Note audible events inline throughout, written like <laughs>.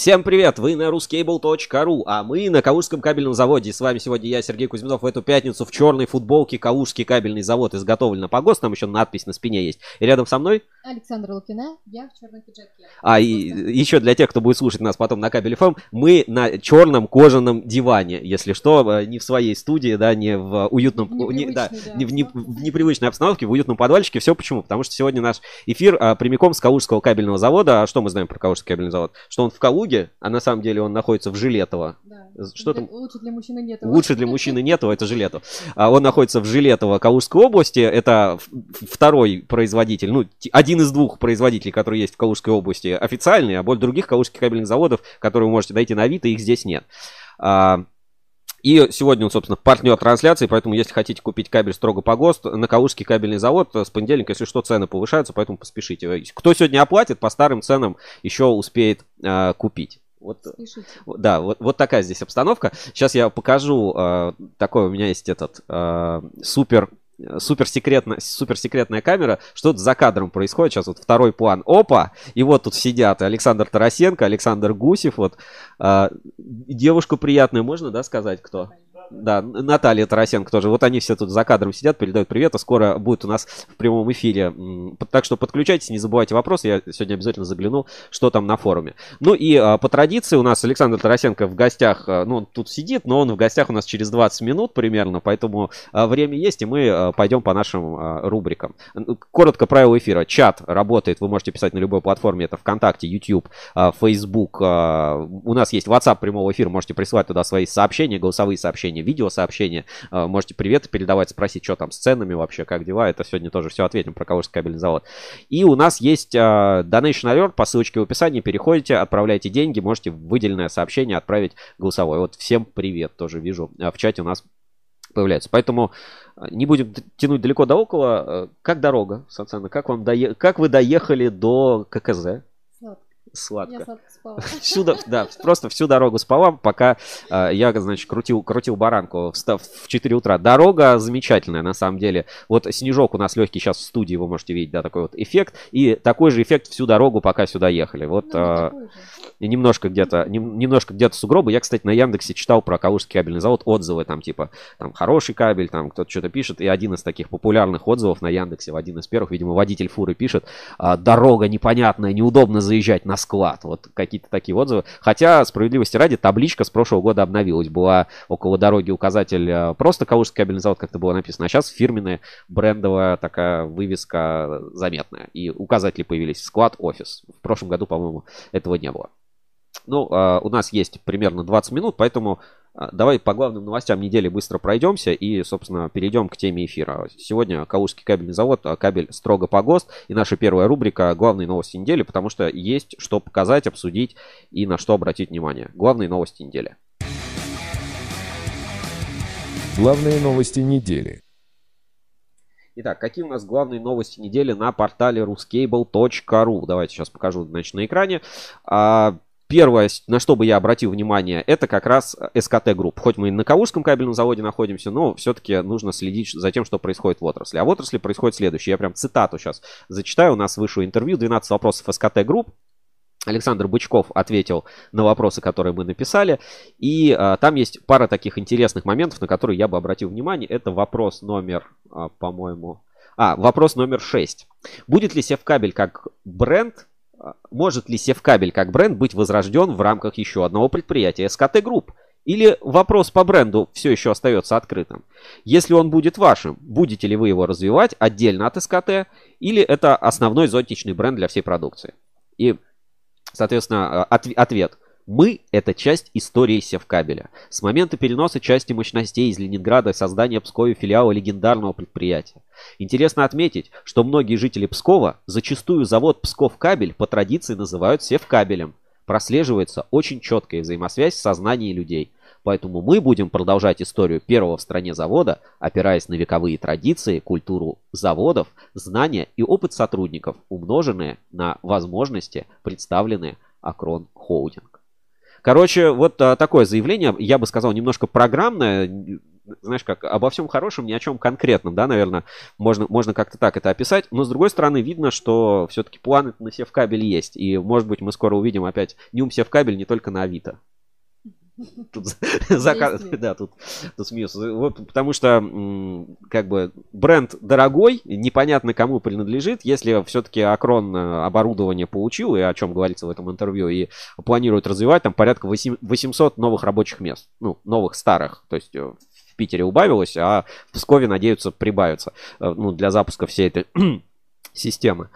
Всем привет! Вы на ruscable.ru, а мы на Калужском кабельном заводе. С вами сегодня я, Сергей Кузьминов, в эту пятницу в черной футболке Калужский кабельный завод изготовлен по ГОСТ. Там еще надпись на спине есть. И рядом со мной... Александра Лукина, я в черном пиджаке. А и еще для тех, кто будет слушать нас потом на кабеле ФМ, мы на черном кожаном диване, если что, э, не в своей студии, да, не в уютном... Не, да, да, не в, не, в непривычной обстановке, в уютном подвальчике. Все почему? Потому что сегодня наш эфир а, прямиком с Калужского кабельного завода. А что мы знаем про Калужский кабельный завод? Что он в Калуге, Калуге, а на самом деле он находится в Жилетово. Да. Что для, там? Лучше для мужчины нет. Лучше для мужчины нету, это Жилетово. А он находится в Жилетово Калужской области. Это второй производитель, ну, один из двух производителей, которые есть в Калужской области, официальный, а более других калужских кабельных заводов, которые вы можете найти на Авито, их здесь нет. И сегодня он, собственно, партнер трансляции, поэтому если хотите купить кабель строго по ГОСТ, на Калужский кабельный завод с понедельника, если что, цены повышаются, поэтому поспешите. Кто сегодня оплатит, по старым ценам еще успеет э, купить. Вот, да, вот, вот такая здесь обстановка. Сейчас я покажу. Э, такой у меня есть этот э, супер суперсекретная, суперсекретная камера. Что тут за кадром происходит? Сейчас вот второй план. Опа! И вот тут сидят Александр Тарасенко, Александр Гусев. Вот. А, девушка приятная, можно, да, сказать, кто? Да, Наталья Тарасенко тоже. Вот они все тут за кадром сидят, передают привет, а скоро будет у нас в прямом эфире. Так что подключайтесь, не забывайте вопросы. Я сегодня обязательно загляну, что там на форуме. Ну и а, по традиции у нас Александр Тарасенко в гостях, а, ну он тут сидит, но он в гостях у нас через 20 минут примерно, поэтому а, время есть, и мы пойдем по нашим рубрикам. Коротко правила эфира. Чат работает, вы можете писать на любой платформе, это ВКонтакте, YouTube, Facebook. У нас есть WhatsApp прямого эфира, можете присылать туда свои сообщения, голосовые сообщения сообщения, видеосообщения. А, можете привет передавать, спросить, что там с ценами вообще, как дела. Это сегодня тоже все ответим про Калужский кабельный завод. И у нас есть uh, Donation Alert по ссылочке в описании. Переходите, отправляйте деньги, можете выделенное сообщение отправить голосовое. Вот всем привет, тоже вижу а, в чате у нас появляется. Поэтому не будем тянуть далеко до около. Как дорога, Сацана? Как, вам дое... как вы доехали до ККЗ? Сладко. Я сладко спала. <laughs> Всю, да, просто всю дорогу спала, пока э, я, значит, крутил, крутил баранку, встав в 4 утра. Дорога замечательная, на самом деле. Вот снежок у нас легкий сейчас в студии, вы можете видеть, да, такой вот эффект. И такой же эффект всю дорогу, пока сюда ехали. Вот ну, э, немножко где-то, не, немножко где-то сугробы. Я, кстати, на Яндексе читал про Калужский кабельный завод отзывы, там типа, там хороший кабель, там кто-то что-то пишет. И один из таких популярных отзывов на Яндексе, в один из первых, видимо, водитель фуры пишет, э, дорога непонятная, неудобно заезжать на склад. Вот какие-то такие отзывы. Хотя, справедливости ради, табличка с прошлого года обновилась. Была около дороги указатель э, просто Калужский кабельный завод, как это было написано. А сейчас фирменная брендовая такая вывеска заметная. И указатели появились. Склад, офис. В прошлом году, по-моему, этого не было. Ну, а, у нас есть примерно 20 минут, поэтому давай по главным новостям недели быстро пройдемся и, собственно, перейдем к теме эфира. Сегодня Калужский кабельный завод, а, кабель строго по ГОСТ. И наша первая рубрика «Главные новости недели», потому что есть что показать, обсудить и на что обратить внимание. Главные новости недели. Главные новости недели. Итак, какие у нас главные новости недели на портале ruscable.ru? Давайте сейчас покажу, значит, на экране. Первое, на что бы я обратил внимание, это как раз СКТ Групп. Хоть мы и на Калужском кабельном заводе находимся, но все-таки нужно следить за тем, что происходит в отрасли. А в отрасли происходит следующее. Я прям цитату сейчас зачитаю. У нас вышло интервью, 12 вопросов СКТ Групп. Александр Бычков ответил на вопросы, которые мы написали. И а, там есть пара таких интересных моментов, на которые я бы обратил внимание. Это вопрос номер, а, по-моему... А, вопрос номер 6. Будет ли Севкабель как бренд может ли Севкабель как бренд быть возрожден в рамках еще одного предприятия СКТ Групп? Или вопрос по бренду все еще остается открытым? Если он будет вашим, будете ли вы его развивать отдельно от СКТ, или это основной зонтичный бренд для всей продукции? И, соответственно, от, ответ – мы – это часть истории Севкабеля. С момента переноса части мощностей из Ленинграда и создания Пскове филиала легендарного предприятия. Интересно отметить, что многие жители Пскова зачастую завод Псков Кабель по традиции называют Севкабелем. Прослеживается очень четкая взаимосвязь в сознании людей. Поэтому мы будем продолжать историю первого в стране завода, опираясь на вековые традиции, культуру заводов, знания и опыт сотрудников, умноженные на возможности, представленные Акрон Холдинг. Короче, вот а, такое заявление, я бы сказал, немножко программное, знаешь, как обо всем хорошем, ни о чем конкретном, да, наверное, можно, можно как-то так это описать. Но, с другой стороны, видно, что все-таки планы на севкабель есть. И, может быть, мы скоро увидим опять Нюм севкабель не только на Авито. Тут заказ, <laughs> да, тут, тут смеются. Вот, потому что, как бы, бренд дорогой, непонятно кому принадлежит. Если все-таки Акрон э, оборудование получил, и о чем говорится в этом интервью, и планирует развивать, там порядка 800 новых рабочих мест. Ну, новых, старых. То есть э, в Питере убавилось, а в Пскове надеются прибавиться. Э, ну, для запуска всей этой <clears throat> системы.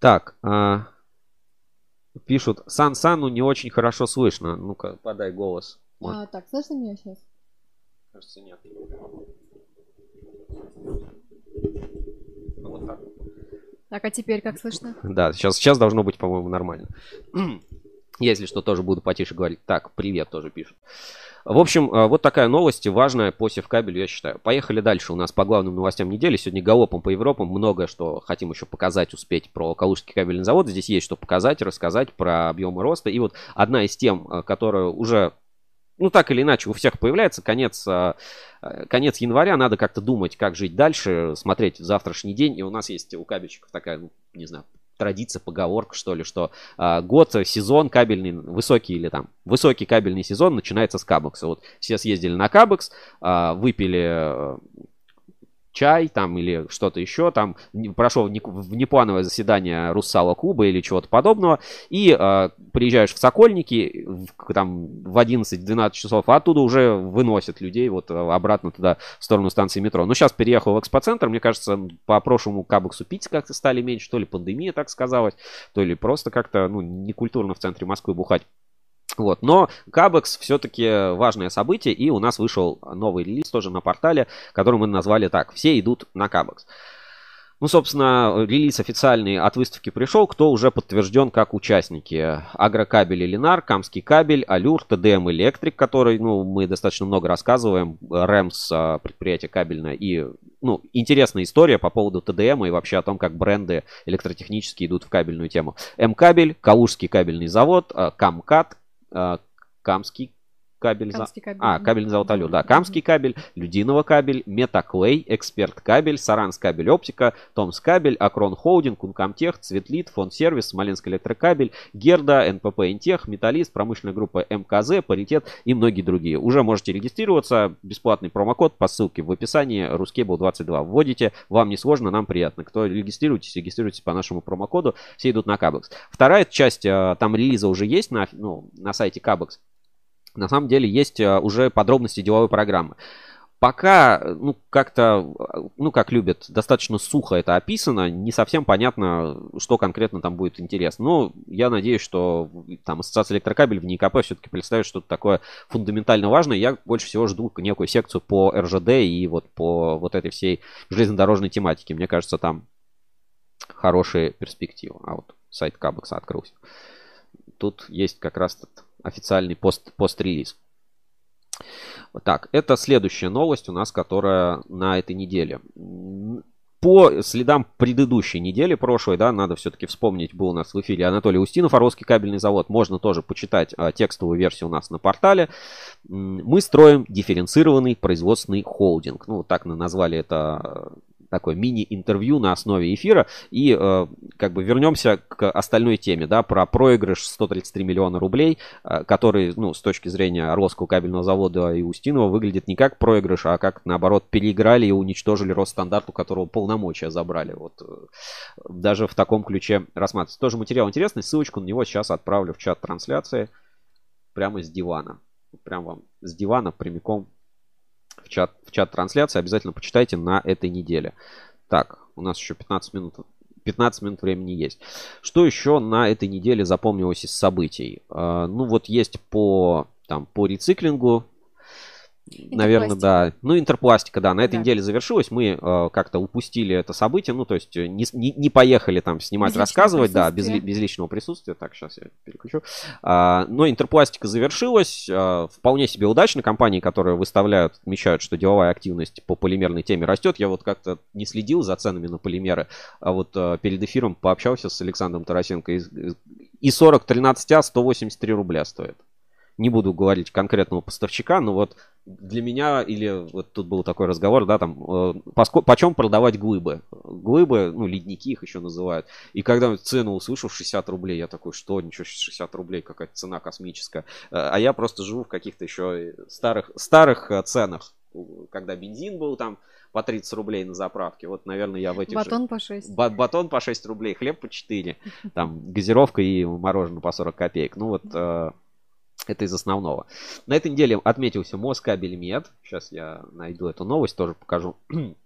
Так, а, Пишут, Сан Сану не очень хорошо слышно. Ну-ка, подай голос. А, так, слышно меня сейчас? Кажется, нет. Вот так. Так, а теперь как слышно? Да, сейчас, сейчас должно быть, по-моему, нормально. <clears throat> Если что, тоже буду потише говорить. Так, привет тоже пишут. В общем, э, вот такая новость, важная по севкабелю, я считаю. Поехали дальше у нас по главным новостям недели. Сегодня галопом по Европам. Много что хотим еще показать, успеть про Калужский кабельный завод. Здесь есть что показать, рассказать про объемы роста. И вот одна из тем, э, которая уже ну, так или иначе, у всех появляется конец, э, конец января, надо как-то думать, как жить дальше, смотреть завтрашний день, и у нас есть у кабельщиков такая, ну, не знаю, традиция, поговорка, что ли, что а, год, сезон кабельный, высокий или там, высокий кабельный сезон начинается с Кабекса. Вот все съездили на Кабекс, а, выпили чай там или что-то еще, там прошел внеплановое заседание Руссала клуба или чего-то подобного, и э, приезжаешь в Сокольники в, там в 11-12 часов, а оттуда уже выносят людей вот обратно туда, в сторону станции метро. Но сейчас переехал в экспоцентр, мне кажется, по прошлому Кабексу пить как-то стали меньше, то ли пандемия так сказалась, то ли просто как-то, ну, некультурно в центре Москвы бухать. Вот. Но Кабекс все-таки важное событие, и у нас вышел новый релиз тоже на портале, который мы назвали так «Все идут на Кабекс». Ну, собственно, релиз официальный от выставки пришел, кто уже подтвержден как участники. Агрокабель и Камский кабель, Алюр, ТДМ Электрик, который, ну, мы достаточно много рассказываем, Рэмс, а, предприятие кабельное, и, ну, интересная история по поводу ТДМ и вообще о том, как бренды электротехнические идут в кабельную тему. М-кабель, Калужский кабельный завод, Камкат, Камский кабель. Камский кабель. А, кабельный завод Алю, да. Камский кабель, Людиново кабель, Метаклей, Эксперт кабель, Саранс кабель оптика, Томс кабель, Акрон холдинг, Ункомтех, Цветлит, Фонд сервис, Смоленск электрокабель, Герда, НПП Интех, Металлист, промышленная группа МКЗ, Паритет и многие другие. Уже можете регистрироваться. Бесплатный промокод по ссылке в описании Ruskable22. Вводите, вам не сложно, нам приятно. Кто регистрируетесь, регистрируйтесь по нашему промокоду. Все идут на Кабекс. Вторая часть, а, там релиза уже есть на, ну, на сайте Кабекс на самом деле есть э, уже подробности деловой программы. Пока, ну, как-то, ну, как любят, достаточно сухо это описано, не совсем понятно, что конкретно там будет интересно. Но я надеюсь, что там Ассоциация электрокабель в НИКП все-таки представит что-то такое фундаментально важное. Я больше всего жду некую секцию по РЖД и вот по вот этой всей железнодорожной тематике. Мне кажется, там хорошие перспективы. А вот сайт Кабекса открылся. Тут есть как раз этот официальный пост, пост-релиз. Так, это следующая новость у нас, которая на этой неделе. По следам предыдущей недели, прошлой, да, надо все-таки вспомнить, был у нас в эфире Анатолий Устинов, Орловский кабельный завод. Можно тоже почитать а, текстовую версию у нас на портале. Мы строим дифференцированный производственный холдинг. Ну, так назвали это такое мини-интервью на основе эфира. И э, как бы вернемся к остальной теме, да, про проигрыш 133 миллиона рублей, э, который, ну, с точки зрения Орловского кабельного завода и Устинова выглядит не как проигрыш, а как, наоборот, переиграли и уничтожили Росстандарт, у которого полномочия забрали. Вот э, даже в таком ключе рассматривается. Тоже материал интересный, ссылочку на него сейчас отправлю в чат трансляции прямо с дивана. Прям вам с дивана прямиком в чат, в чат трансляции. Обязательно почитайте на этой неделе. Так, у нас еще 15 минут 15 минут времени есть. Что еще на этой неделе запомнилось из событий? Uh, ну вот есть по, там, по рециклингу Наверное, да. Ну, интерпластика, да. На этой да. неделе завершилась. Мы э, как-то упустили это событие. Ну, то есть э, не, не, не поехали там снимать, без рассказывать, да, без, без личного присутствия. Так, сейчас я переключу. А, но интерпластика завершилась. А, вполне себе удачно. Компании, которые выставляют, отмечают, что деловая активность по полимерной теме растет. Я вот как-то не следил за ценами на полимеры. А вот а, перед эфиром пообщался с Александром Тарасенко. И, и 40 13А 183 рубля стоит. Не буду говорить конкретного поставщика, но вот для меня, или вот тут был такой разговор, да, там, э, поско, почем продавать глыбы? Глыбы, ну, ледники их еще называют. И когда цену услышал 60 рублей, я такой, что, ничего, 60 рублей, какая-то цена космическая. Э, а я просто живу в каких-то еще старых, старых э, ценах, когда бензин был там по 30 рублей на заправке. Вот, наверное, я в этих Батон же... по 6. Ба- батон по 6 рублей, хлеб по 4, там газировка и мороженое по 40 копеек. Ну вот э, это из основного. На этой неделе отметился Москабель Мед. Сейчас я найду эту новость, тоже покажу. <clears throat>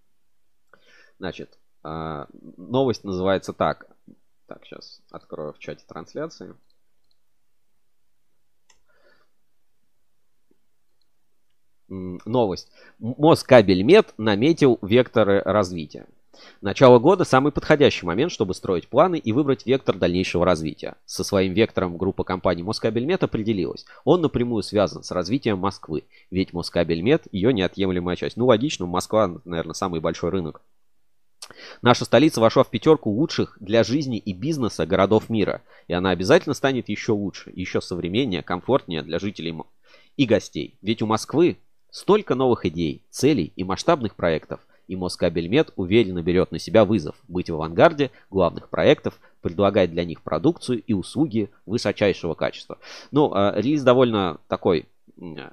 Значит, э, новость называется так. Так, сейчас открою в чате трансляции. Новость. Москабельмет наметил векторы развития. Начало года – самый подходящий момент, чтобы строить планы и выбрать вектор дальнейшего развития. Со своим вектором группа компаний Москабельмет определилась. Он напрямую связан с развитием Москвы, ведь Москабельмет – ее неотъемлемая часть. Ну, логично, Москва, наверное, самый большой рынок. Наша столица вошла в пятерку лучших для жизни и бизнеса городов мира, и она обязательно станет еще лучше, еще современнее, комфортнее для жителей и гостей. Ведь у Москвы Столько новых идей, целей и масштабных проектов, и Москабельмет уверенно берет на себя вызов быть в авангарде главных проектов, предлагать для них продукцию и услуги высочайшего качества. Ну, э, релиз довольно такой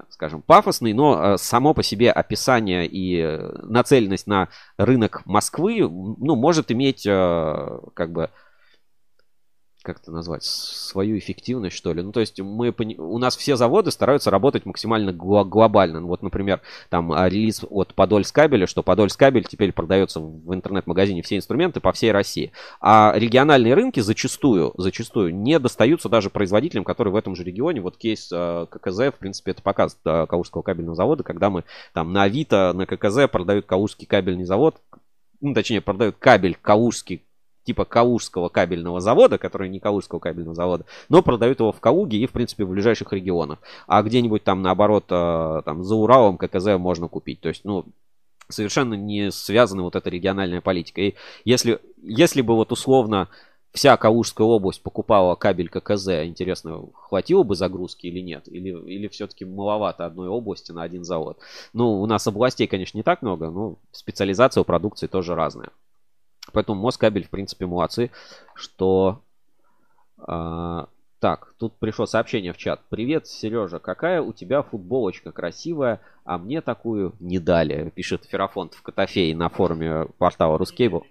скажем, пафосный, но э, само по себе описание и нацеленность на рынок Москвы, ну, может иметь э, как бы как это назвать, свою эффективность, что ли. Ну, то есть мы, у нас все заводы стараются работать максимально глобально. Ну, вот, например, там а, релиз от Подольскабеля, что Подольскабель теперь продается в интернет-магазине все инструменты по всей России. А региональные рынки зачастую, зачастую не достаются даже производителям, которые в этом же регионе. Вот кейс а, ККЗ, в принципе, это показ Калужского кабельного завода, когда мы там на Авито, на ККЗ продают Калужский кабельный завод, ну, точнее, продают кабель Калужский типа Калужского кабельного завода, который не Калужского кабельного завода, но продают его в Калуге и, в принципе, в ближайших регионах. А где-нибудь там, наоборот, э, там за Уралом ККЗ можно купить. То есть, ну, совершенно не связана вот эта региональная политика. И если, если бы вот условно вся Калужская область покупала кабель ККЗ, интересно, хватило бы загрузки или нет? Или, или все-таки маловато одной области на один завод? Ну, у нас областей, конечно, не так много, но специализация у продукции тоже разная. Поэтому Москабель, в принципе, молодцы, что... А, так, тут пришло сообщение в чат. Привет, Сережа, какая у тебя футболочка красивая, а мне такую не дали, пишет Ферафонт в Котофее на форуме портала Рускейбл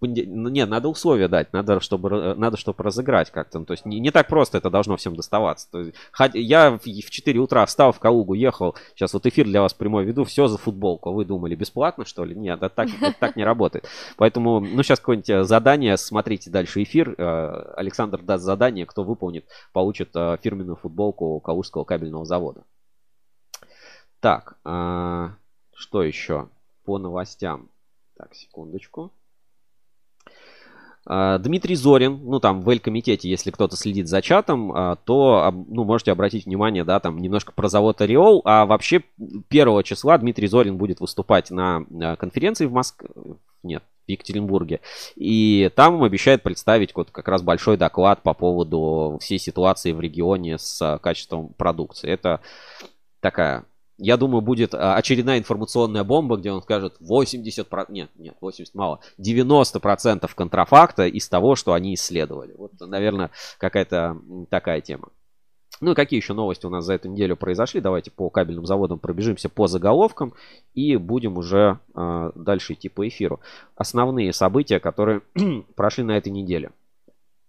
Ну, нет, надо условия дать, надо, чтобы, надо, чтобы разыграть как-то. Ну, то есть не, не так просто это должно всем доставаться. То есть, я в, в 4 утра встал в Калугу, ехал, сейчас вот эфир для вас прямой веду, все за футболку. Вы думали, бесплатно, что ли? Нет, это так, это так не работает. Поэтому, ну, сейчас какое-нибудь э, задание, смотрите дальше эфир. Э, Александр даст задание, кто выполнит, получит э, фирменную футболку Калужского кабельного завода. Так, что еще по новостям? Так, секундочку. А, Дмитрий Зорин, ну там в Эль-комитете, если кто-то следит за чатом, а, то, ну, можете обратить внимание, да, там немножко про завод Ореол, а вообще первого числа Дмитрий Зорин будет выступать на конференции в Москве, нет, в Екатеринбурге. И там обещает представить вот как раз большой доклад по поводу всей ситуации в регионе с качеством продукции. Это такая я думаю, будет а, очередная информационная бомба, где он скажет 80%, нет, нет, 80 мало, 90% контрафакта из того, что они исследовали. Вот, наверное, какая-то такая тема. Ну и какие еще новости у нас за эту неделю произошли? Давайте по кабельным заводам пробежимся по заголовкам и будем уже э, дальше идти по эфиру. Основные события, которые <clears throat> прошли на этой неделе. <clears throat>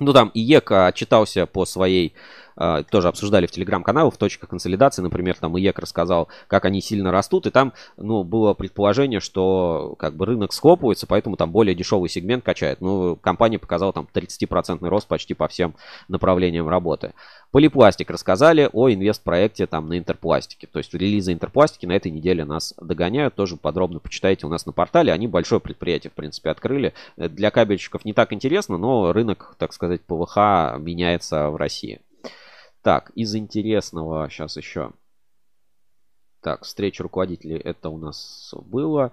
ну там IEK отчитался по своей а, тоже обсуждали в телеграм-канале в точках консолидации, например, там IEK рассказал, как они сильно растут, и там, ну, было предположение, что как бы рынок схлопывается, поэтому там более дешевый сегмент качает. Ну, компания показала там 30% рост почти по всем направлениям работы. Полипластик рассказали о инвест-проекте там на Интерпластике. То есть релизы Интерпластики на этой неделе нас догоняют. Тоже подробно почитайте у нас на портале. Они большое предприятие, в принципе, открыли. Для кабельщиков не так интересно, но рынок, так сказать, ПВХ меняется в России. Так, из интересного сейчас еще. Так, встреча руководителей это у нас было.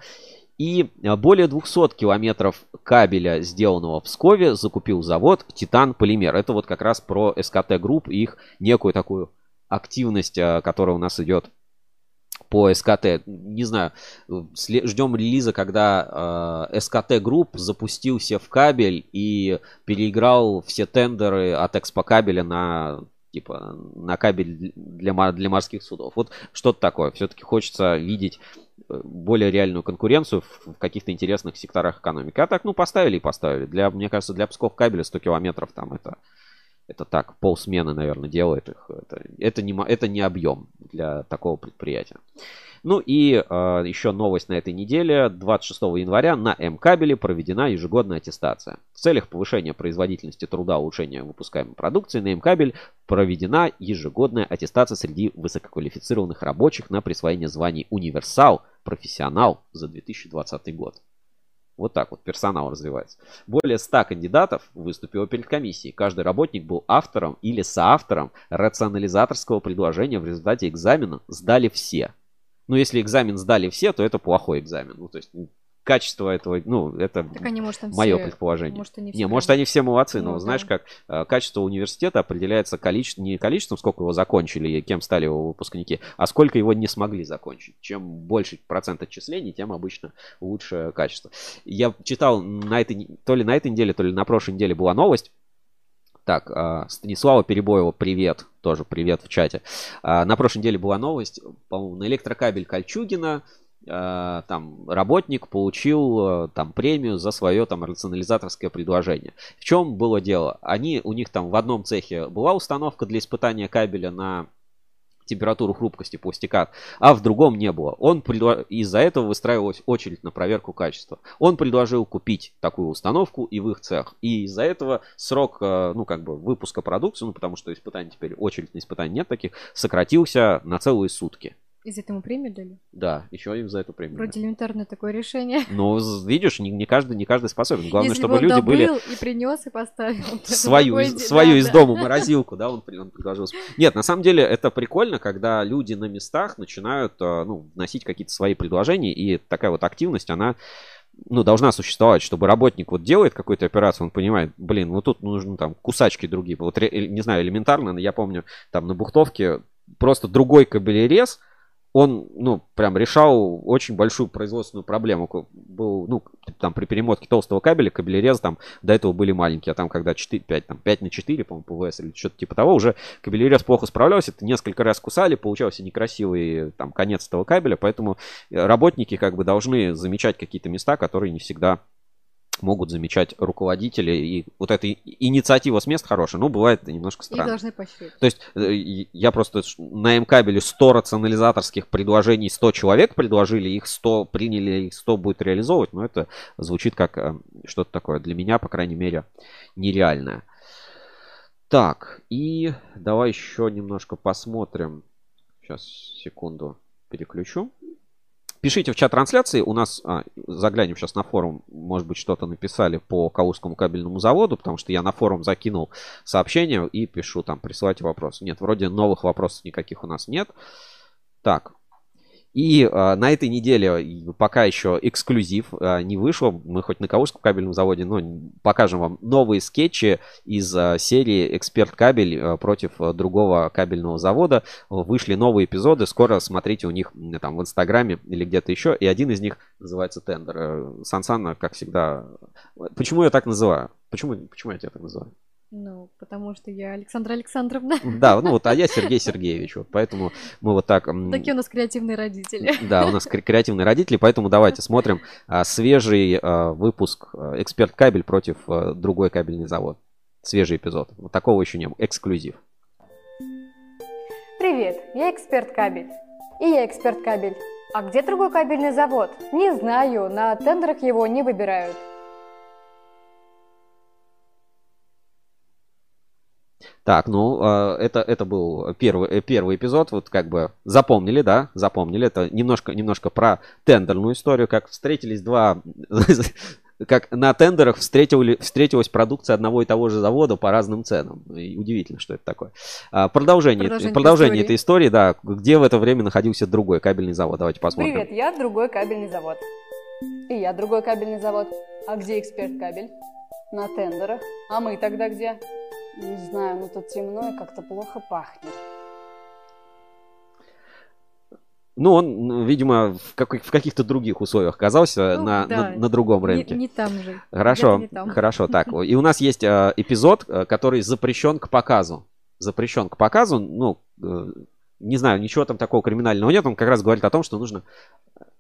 И а, более 200 километров кабеля, сделанного в Пскове, закупил завод Титан Полимер. Это вот как раз про СКТ Групп и их некую такую активность, а, которая у нас идет по СКТ. Не знаю, ждем релиза, когда э, СКТ Групп запустился в кабель и переиграл все тендеры от Экспокабеля на типа на кабель для, для морских судов. Вот что-то такое. Все-таки хочется видеть э, более реальную конкуренцию в, каких-то интересных секторах экономики. А так, ну, поставили и поставили. Для, мне кажется, для Псков кабеля 100 километров там это, это так, полсмены, наверное, делает их. Это, это, не, это не объем для такого предприятия. Ну и э, еще новость на этой неделе. 26 января на М-кабеле проведена ежегодная аттестация. В целях повышения производительности труда, улучшения выпускаемой продукции на М-кабель проведена ежегодная аттестация среди высококвалифицированных рабочих на присвоение званий универсал, профессионал за 2020 год. Вот так вот персонал развивается. Более 100 кандидатов выступило перед комиссией. Каждый работник был автором или соавтором рационализаторского предложения в результате экзамена. Сдали все. Ну, если экзамен сдали все, то это плохой экзамен. Ну, то есть качество этого, ну, это они, может, мое все, предположение. Может, они не, может, они все молодцы, но ну, знаешь, да. как э, качество университета определяется количеством, не количеством, сколько его закончили и кем стали его выпускники, а сколько его не смогли закончить. Чем больше процент отчислений, тем обычно лучше качество. Я читал на этой, то ли на этой неделе, то ли на прошлой неделе была новость, так, а, Станислава Перебоева, привет. Тоже привет в чате. А, на прошлой неделе была новость, по-моему, на электрокабель Кольчугина а, там работник получил там премию за свое там рационализаторское предложение. В чем было дело? Они, у них там в одном цехе была установка для испытания кабеля на температуру хрупкости пластикат, а в другом не было. Он предло... из-за этого выстраивалась очередь на проверку качества. Он предложил купить такую установку и в их цех. И из-за этого срок, э, ну, как бы выпуска продукции, ну, потому что испытаний теперь, очередь на испытания нет таких, сократился на целые сутки. И за этому премию дали? Да, еще им за эту премию. Вроде элементарное такое решение. Ну, видишь, не, не, каждый, не каждый способен. Главное, Если чтобы бы он люди были и принес и поставил. <laughs> это свою, из, свою Да, из да. дома морозилку, да, он, он предложил. Нет, на самом деле это прикольно, когда люди на местах начинают, э, ну, вносить какие-то свои предложения, и такая вот активность, она ну, должна существовать, чтобы работник вот делает какую-то операцию, он понимает, блин, вот тут нужны там кусачки другие. Вот, э, не знаю, элементарно, но я помню, там на бухтовке просто другой кабелерез, он, ну, прям решал очень большую производственную проблему. Был, ну, там при перемотке толстого кабеля, кабелерезы там до этого были маленькие, а там когда 4, 5, там 5 на 4, по-моему, ПВС или что-то типа того, уже кабелерез плохо справлялся, это несколько раз кусали, получался некрасивый там конец этого кабеля, поэтому э, работники как бы должны замечать какие-то места, которые не всегда могут замечать руководители. И вот эта и- инициатива с мест хорошая, но бывает немножко Их странно. должны поощрить. То есть э, и- я просто на М-кабеле 100 рационализаторских предложений, 100 человек предложили, их 100 приняли, их 100 будет реализовывать, но это звучит как э, что-то такое для меня, по крайней мере, нереальное. Так, и давай еще немножко посмотрим. Сейчас, секунду, переключу. Пишите в чат трансляции. У нас, а, заглянем сейчас на форум, может быть, что-то написали по Калужскому кабельному заводу, потому что я на форум закинул сообщение и пишу там, присылайте вопросы. Нет, вроде новых вопросов никаких у нас нет. Так. И а, на этой неделе пока еще эксклюзив а, не вышел. Мы хоть на Калужском кабельном заводе, но покажем вам новые скетчи из а, серии «Эксперт кабель» а, против а, другого кабельного завода. Вышли новые эпизоды. Скоро смотрите у них м, там в Инстаграме или где-то еще. И один из них называется «Тендер». Э, Сан Санна, как всегда... Почему я так называю? Почему, почему я тебя так называю? Ну, потому что я Александра Александровна. <laughs> Да, ну вот, а я Сергей Сергеевич. Вот, поэтому мы вот так... Такие у нас креативные родители. <laughs> Да, у нас кре- креативные родители, поэтому давайте смотрим а, свежий а, выпуск а, «Эксперт кабель» против а, другой кабельный завод. Свежий эпизод. Вот такого еще не было. Эксклюзив. Привет, я эксперт кабель. И я эксперт кабель. А где другой кабельный завод? Не знаю, на тендерах его не выбирают. Так, ну, а, это, это был первый, э, первый эпизод, вот как бы запомнили, да, запомнили. Это немножко, немножко про тендерную историю, как встретились два, <laughs> как на тендерах встретили, встретилась продукция одного и того же завода по разным ценам. И удивительно, что это такое. А, Продолжение, Продолжение продолжение, этой этой истории, да, где в это время находился другой кабельный завод. Давайте посмотрим. Привет, я другой кабельный завод. И я другой кабельный завод. А где эксперт кабель? На тендерах. А мы тогда где? Не знаю, но тут темно и как-то плохо пахнет. Ну, он, ну, видимо, в, каких- в каких-то других условиях оказался Ну, на, да. на, на другом Не, рынке. не там же. Хорошо, не там. хорошо, <laughs> так. И у нас есть э, эпизод, э, который запрещен к показу. Запрещен к показу, ну, э, не знаю, ничего там такого криминального нет. Он как раз говорит о том, что нужно,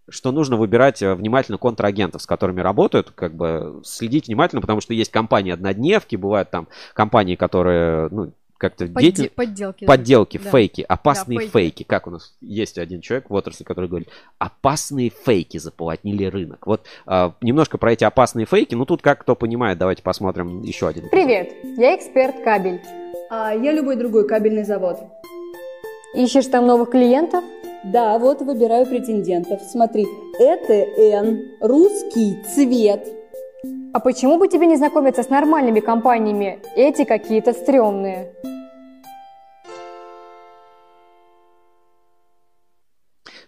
что нужно выбирать э, внимательно контрагентов, с которыми работают, как бы следить внимательно, потому что есть компании-однодневки, бывают там компании, которые, ну, как-то Подде- деятельно... Подделки. Подделки, Да. фейки, опасные Да, фейки. фейки. Как у нас есть один человек в отрасли, который говорит, опасные фейки заполотнили рынок. Вот а, немножко про эти опасные фейки, ну тут как кто понимает, давайте посмотрим еще один. Привет, я эксперт кабель. А я любой другой кабельный завод. Ищешь там новых клиентов? Да, вот выбираю претендентов. Смотри, ЭТН, русский цвет. А почему бы тебе не знакомиться с нормальными компаниями? Эти какие-то стрёмные.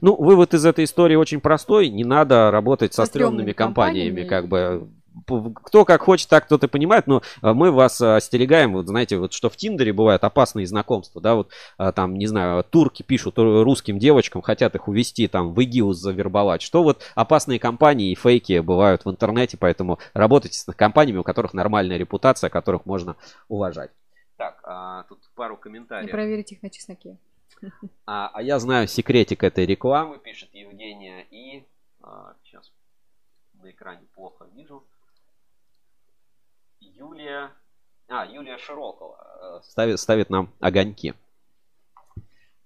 Ну, вывод из этой истории очень простой. Не надо работать со Со стрёмными стрёмными компаниями. компаниями. Как бы кто как хочет, так кто-то понимает, но а, мы вас а, остерегаем, вот знаете, вот что в Тиндере бывают опасные знакомства, да, вот а, там, не знаю, турки пишут ру- русским девочкам, хотят их увести там в ИГИЛ завербовать, что вот опасные компании и фейки бывают в интернете, поэтому работайте с компаниями, у которых нормальная репутация, которых можно уважать. Так, а, тут пару И комментариев. проверить их на чесноке. А, а я знаю секретик этой рекламы, пишет Евгения. И сейчас на экране плохо вижу. Юлия. А, Юлия Широкова э, ставит, ставит нам огоньки.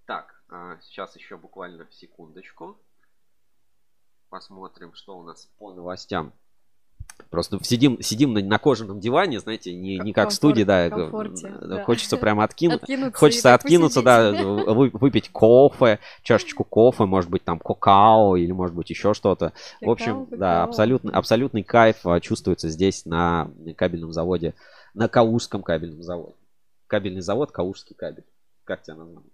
Так, сейчас еще буквально секундочку. Посмотрим, что у нас по новостям. Просто сидим, сидим на, на кожаном диване, знаете, не, не как в Комфорт- студии, да, комфорте, да. хочется прямо откинуть. Откинуться Хочется откинуться, да, посидеть. вы- выпить кофе, чашечку кофе, может быть, там какао или, может быть, еще что-то. В общем, Какао, да, абсолютно, абсолютный кайф а, чувствуется здесь на кабельном заводе, на Калужском кабельном заводе. Кабельный завод, Калужский кабель. Как тебя назвали?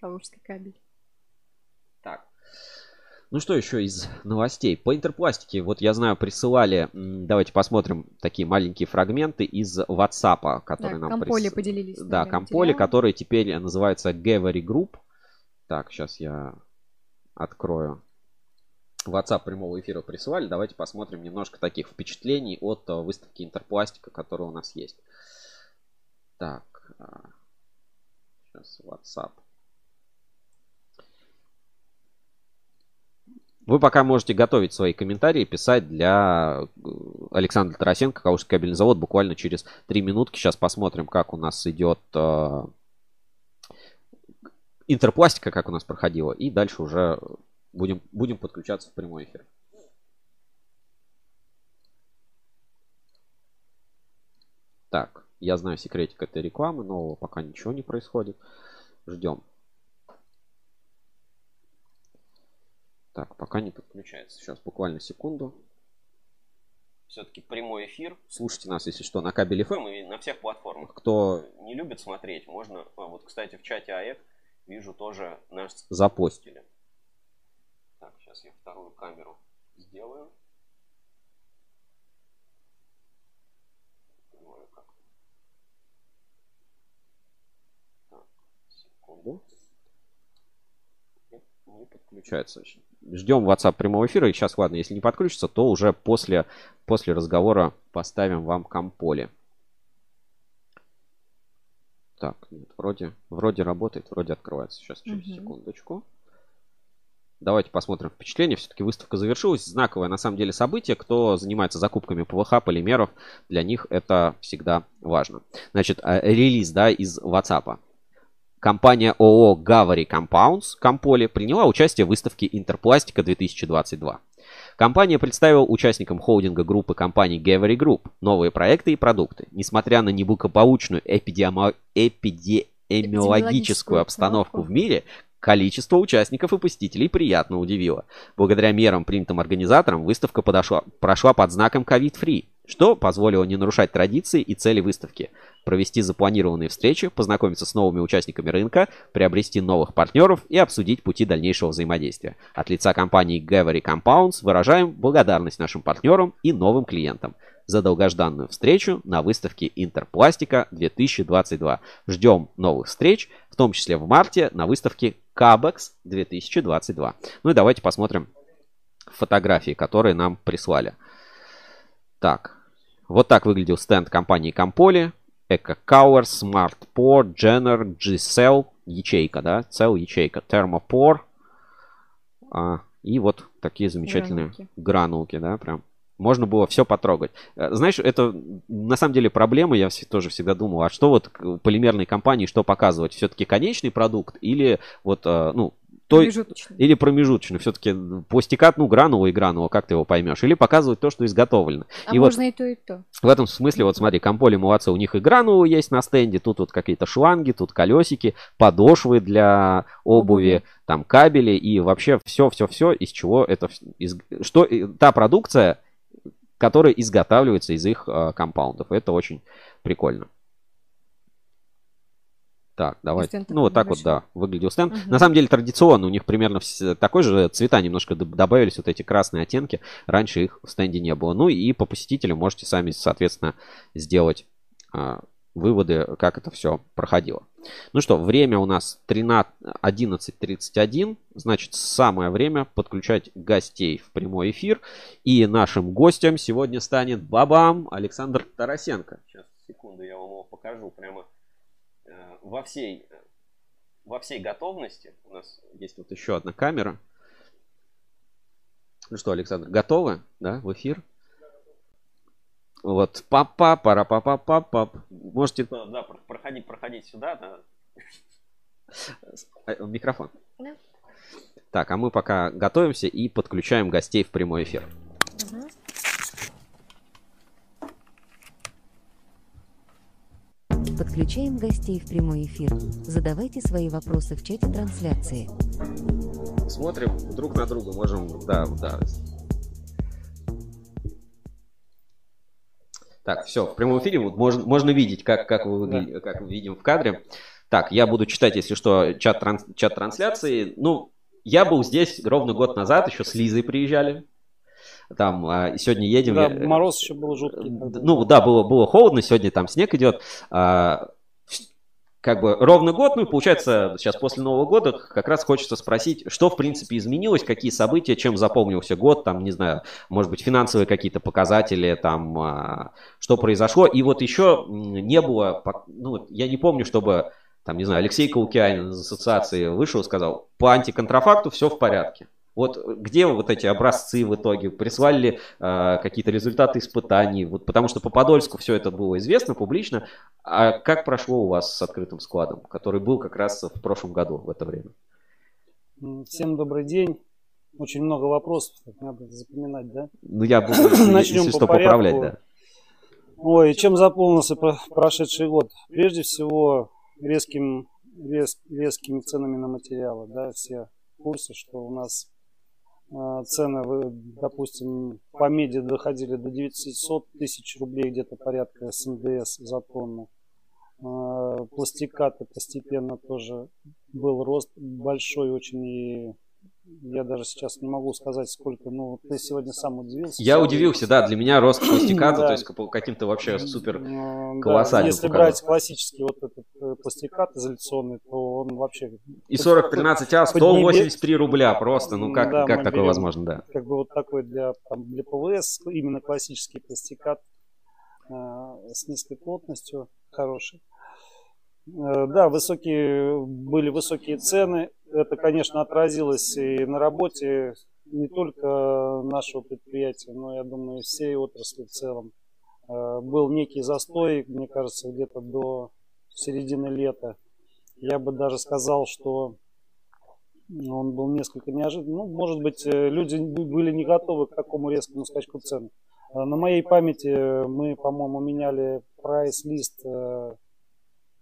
Калужский кабель. Ну что еще из новостей? По интерпластике, вот я знаю, присылали, давайте посмотрим такие маленькие фрагменты из WhatsApp, которые Да, нам Комполи прис- поделились. Да, Комполи, материалом. который теперь называется Gavery Group. Так, сейчас я открою. WhatsApp прямого эфира присылали. Давайте посмотрим немножко таких впечатлений от э, выставки Интерпластика, которая у нас есть. Так, сейчас WhatsApp. Вы пока можете готовить свои комментарии, писать для э, Александра Тарасенко, Калужский кабельный завод, буквально через три минутки. Сейчас посмотрим, как у нас идет э, интерпластика, как у нас проходила. И дальше уже будем, будем подключаться в прямой эфир. Так, я знаю секретик этой рекламы, но пока ничего не происходит. Ждем. Так, пока не подключается. Сейчас буквально секунду. Все-таки прямой эфир. Слушайте нас, если что, на кабеле FM и на всех платформах. Кто не любит смотреть, можно... а, вот, кстати, в чате АЭК вижу тоже нас запостили. Так, сейчас я вторую камеру сделаю. Так, секунду. Не подключается. Ждем WhatsApp прямого эфира. И сейчас, ладно, если не подключится, то уже после, после разговора поставим вам комполе. Так, нет, вроде, вроде работает, вроде открывается. Сейчас, через Мгм. секундочку. Давайте посмотрим впечатление. Все-таки выставка завершилась. Знаковое на самом деле событие. Кто занимается закупками ПВХ, полимеров, для них это всегда важно. Значит, э, релиз да, из WhatsApp. Компания ООО Gavary Compounds Комполи приняла участие в выставке Интерпластика 2022. Компания представила участникам холдинга группы компаний Gavary Group новые проекты и продукты. Несмотря на неблагополучную эпидемо- эпидемиологическую обстановку в мире, количество участников и посетителей приятно удивило. Благодаря мерам, принятым организатором, выставка подошла, прошла под знаком COVID-free, что позволило не нарушать традиции и цели выставки. Провести запланированные встречи, познакомиться с новыми участниками рынка, приобрести новых партнеров и обсудить пути дальнейшего взаимодействия. От лица компании Gavery Compounds выражаем благодарность нашим партнерам и новым клиентам за долгожданную встречу на выставке Интерпластика 2022. Ждем новых встреч, в том числе в марте на выставке Cabex 2022. Ну и давайте посмотрим фотографии, которые нам прислали. Так, вот так выглядел стенд компании Campoly. Eco Cower, Smart Pour, Jenner, G-Cell, ячейка, да, Cell ячейка, Thermopore. А, и вот такие замечательные Гранулки. гранулки, да, прям. Можно было все потрогать. Э, Знаешь, это на самом деле проблема, я вс- тоже всегда думал, а что вот полимерной компании, что показывать? Все-таки конечный продукт или вот, э, ну, той, Промежуточный. или промежуточный, все-таки пластикат, ну, гранула и гранула, как ты его поймешь? Или показывать то, что изготовлено. А и вот можно и то, и то. в этом смысле, вот смотри, Комполи молодцы, у них и гранулы есть на стенде, тут вот какие-то шланги, тут колесики, подошвы для обуви, там кабели и вообще все-все-все, из чего это, из, что, та продукция, которая изготавливается из их э, компаундов. Это очень прикольно. Так, давайте. Ну, вот так вот, да, выглядел стенд. Мгм. На самом деле, традиционно у них примерно такой же цвета, немножко добавились вот эти красные оттенки. Раньше их в стенде не было. Ну и по посетителям можете сами, соответственно, сделать а, выводы, как это все проходило. Ну что, время у нас 13, 11.31. Значит, самое время подключать гостей в прямой эфир. И нашим гостем сегодня станет Бабам Александр Тарасенко. Сейчас, секунду, я вам его покажу прямо во всей, э, во всей готовности. У нас есть вот еще одна камера. Ну что, Александр, готовы, да, в эфир? Вот, папа, пара папа пап Можете, да, про- проходить, проходить сюда, да. Э, Микрофон. Да. Так, а мы пока готовимся и подключаем гостей в прямой эфир. Мгм. Подключаем гостей в прямой эфир. Задавайте свои вопросы в чате трансляции. Смотрим друг на друга, можем, да, да. Так, все, в прямом эфире вот можно, можно видеть, как, как, вы выгля- как мы видим в кадре. Так, я буду читать, если что, чат, транс- чат трансляции. Ну, я был здесь ровно год назад, еще с Лизой приезжали. Там а, сегодня едем. Да, я- мороз еще был жуткий. Ну да, было, было холодно, сегодня там снег идет. А, как бы ровно год, ну и получается, сейчас после Нового года как раз хочется спросить, что в принципе изменилось, какие события, чем запомнился год, там, не знаю, может быть, финансовые какие-то показатели, там, а, что произошло. И вот еще не было, ну, я не помню, чтобы, там, не знаю, Алексей Каукианин из ассоциации вышел и сказал, по антиконтрафакту все в порядке. Вот где вот эти образцы в итоге? Прислали ли э, какие-то результаты испытаний? Вот, потому что по Подольску все это было известно публично. А как прошло у вас с открытым складом, который был как раз в прошлом году в это время? Всем добрый день. Очень много вопросов, надо запоминать, да? Ну, я буду, <coughs> Начнем если по что, порядку. поправлять, да. Ой, чем заполнился про- прошедший год? Прежде всего, резким, рез- резкими ценами на материалы, да, все в курсе, что у нас цены, вы, допустим, по меди доходили до 900 тысяч рублей, где-то порядка с НДС за тонну. Э, Пластикаты постепенно тоже был рост большой очень и я даже сейчас не могу сказать сколько, ну ты сегодня сам удивился. Я удивился, да, для меня рост пластиката, <clears throat> то есть каким-то вообще супер... Колоссальным Если брать классический вот этот э, пластикат изоляционный, то он вообще И 40-13 А, 183 рубля просто, ну как, как такое возможно, да. как бы вот такой для, там, для ПВС, именно классический пластикат э, с низкой плотностью, хороший. Э, Да, высокие, были высокие цены. Это, конечно, отразилось и на работе не только нашего предприятия, но, я думаю, всей отрасли в целом. Э, Был некий застой, мне кажется, где-то до середины лета. Я бы даже сказал, что он был несколько неожиданный. Ну, может быть, э, люди были не готовы к такому резкому скачку цен. Э, На моей памяти мы, по-моему, меняли прайс-лист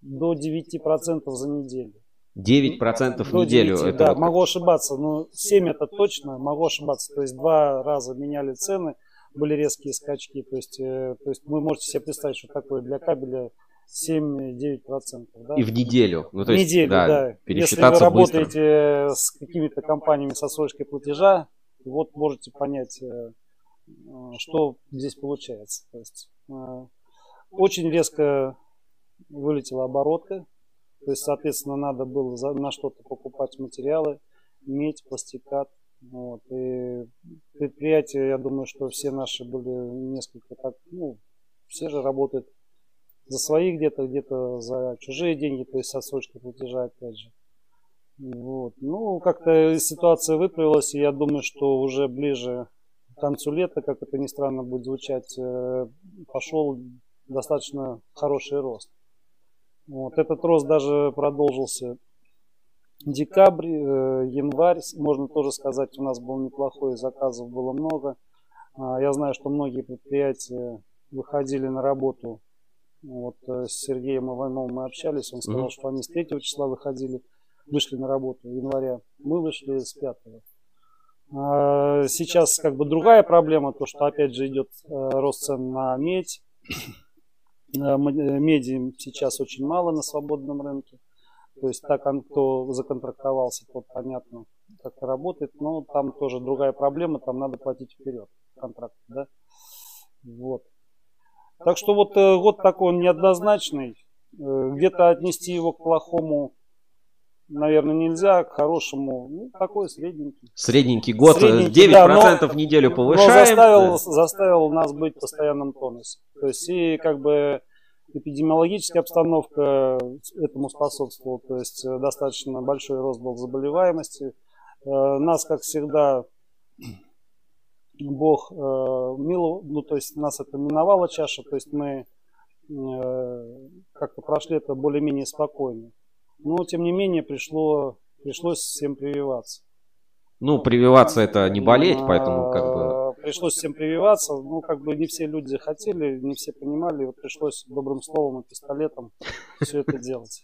до 9% за неделю. 9% в До неделю. 9, это да, вот могу ошибаться, но 7 это точно, могу ошибаться. То есть два раза меняли цены, были резкие скачки. То есть, э, то есть вы можете себе представить, что такое для кабеля 7-9%. Да? И в неделю. Ну, то есть, неделю, да. да, Если вы пересчитаться быстро. работаете с какими-то компаниями с отсрочкой платежа, вот можете понять, э, э, что здесь получается. То есть, очень резко вылетела оборотка. То есть, соответственно, надо было за- на что-то покупать материалы, медь, пластикат. Вот. И предприятия, я думаю, что все наши были несколько так, ну, все же работают за свои где-то, где-то за чужие деньги, то есть с отсрочкой платежа, опять же. Вот. Ну, как-то ситуация выправилась, и я думаю, что уже ближе к концу лета, как это ни странно будет звучать, э, пошел достаточно хороший рост. Вот. Этот рост даже продолжился декабрь, э, январь, можно тоже сказать, у нас был неплохой, заказов было много. А, Я знаю, что многие предприятия выходили на работу. Вот э, с Сергеем Ивановым мы общались, он сказал, Мгм. что они с 3 числа выходили, вышли на работу января. Мы вышли с 5. А, Сейчас как бы другая проблема, то что опять же идет э, рост цен на медь. Э, э, Меди сейчас очень мало на свободном рынке. То есть так, кто законтрактовался, тот понятно, как это работает. Но там тоже другая проблема, там надо платить вперед контракт, да. Вот. Так что вот э, год такой он неоднозначный. Где-то отнести его к плохому, наверное, нельзя, к хорошему, ну, такой средненький. Средненький год, э, Средненький, 9% да, в неделю Но повышаем. заставил, заставил нас быть в постоянном тонусе. То есть и как бы эпидемиологическая обстановка этому способствовала. То есть э, достаточно большой рост был заболеваемости. Э, Нас, как всегда, <clears throat> Бог миловал, ну то есть нас это миновала чаша, то есть мы как-то прошли это более-менее спокойно. Но тем не менее пришло, пришлось всем прививаться. Ну, прививаться это не болеть, поэтому как бы... Пришлось всем прививаться. Ну, как бы не все люди хотели, не все понимали. Вот пришлось добрым словом и пистолетом все это делать.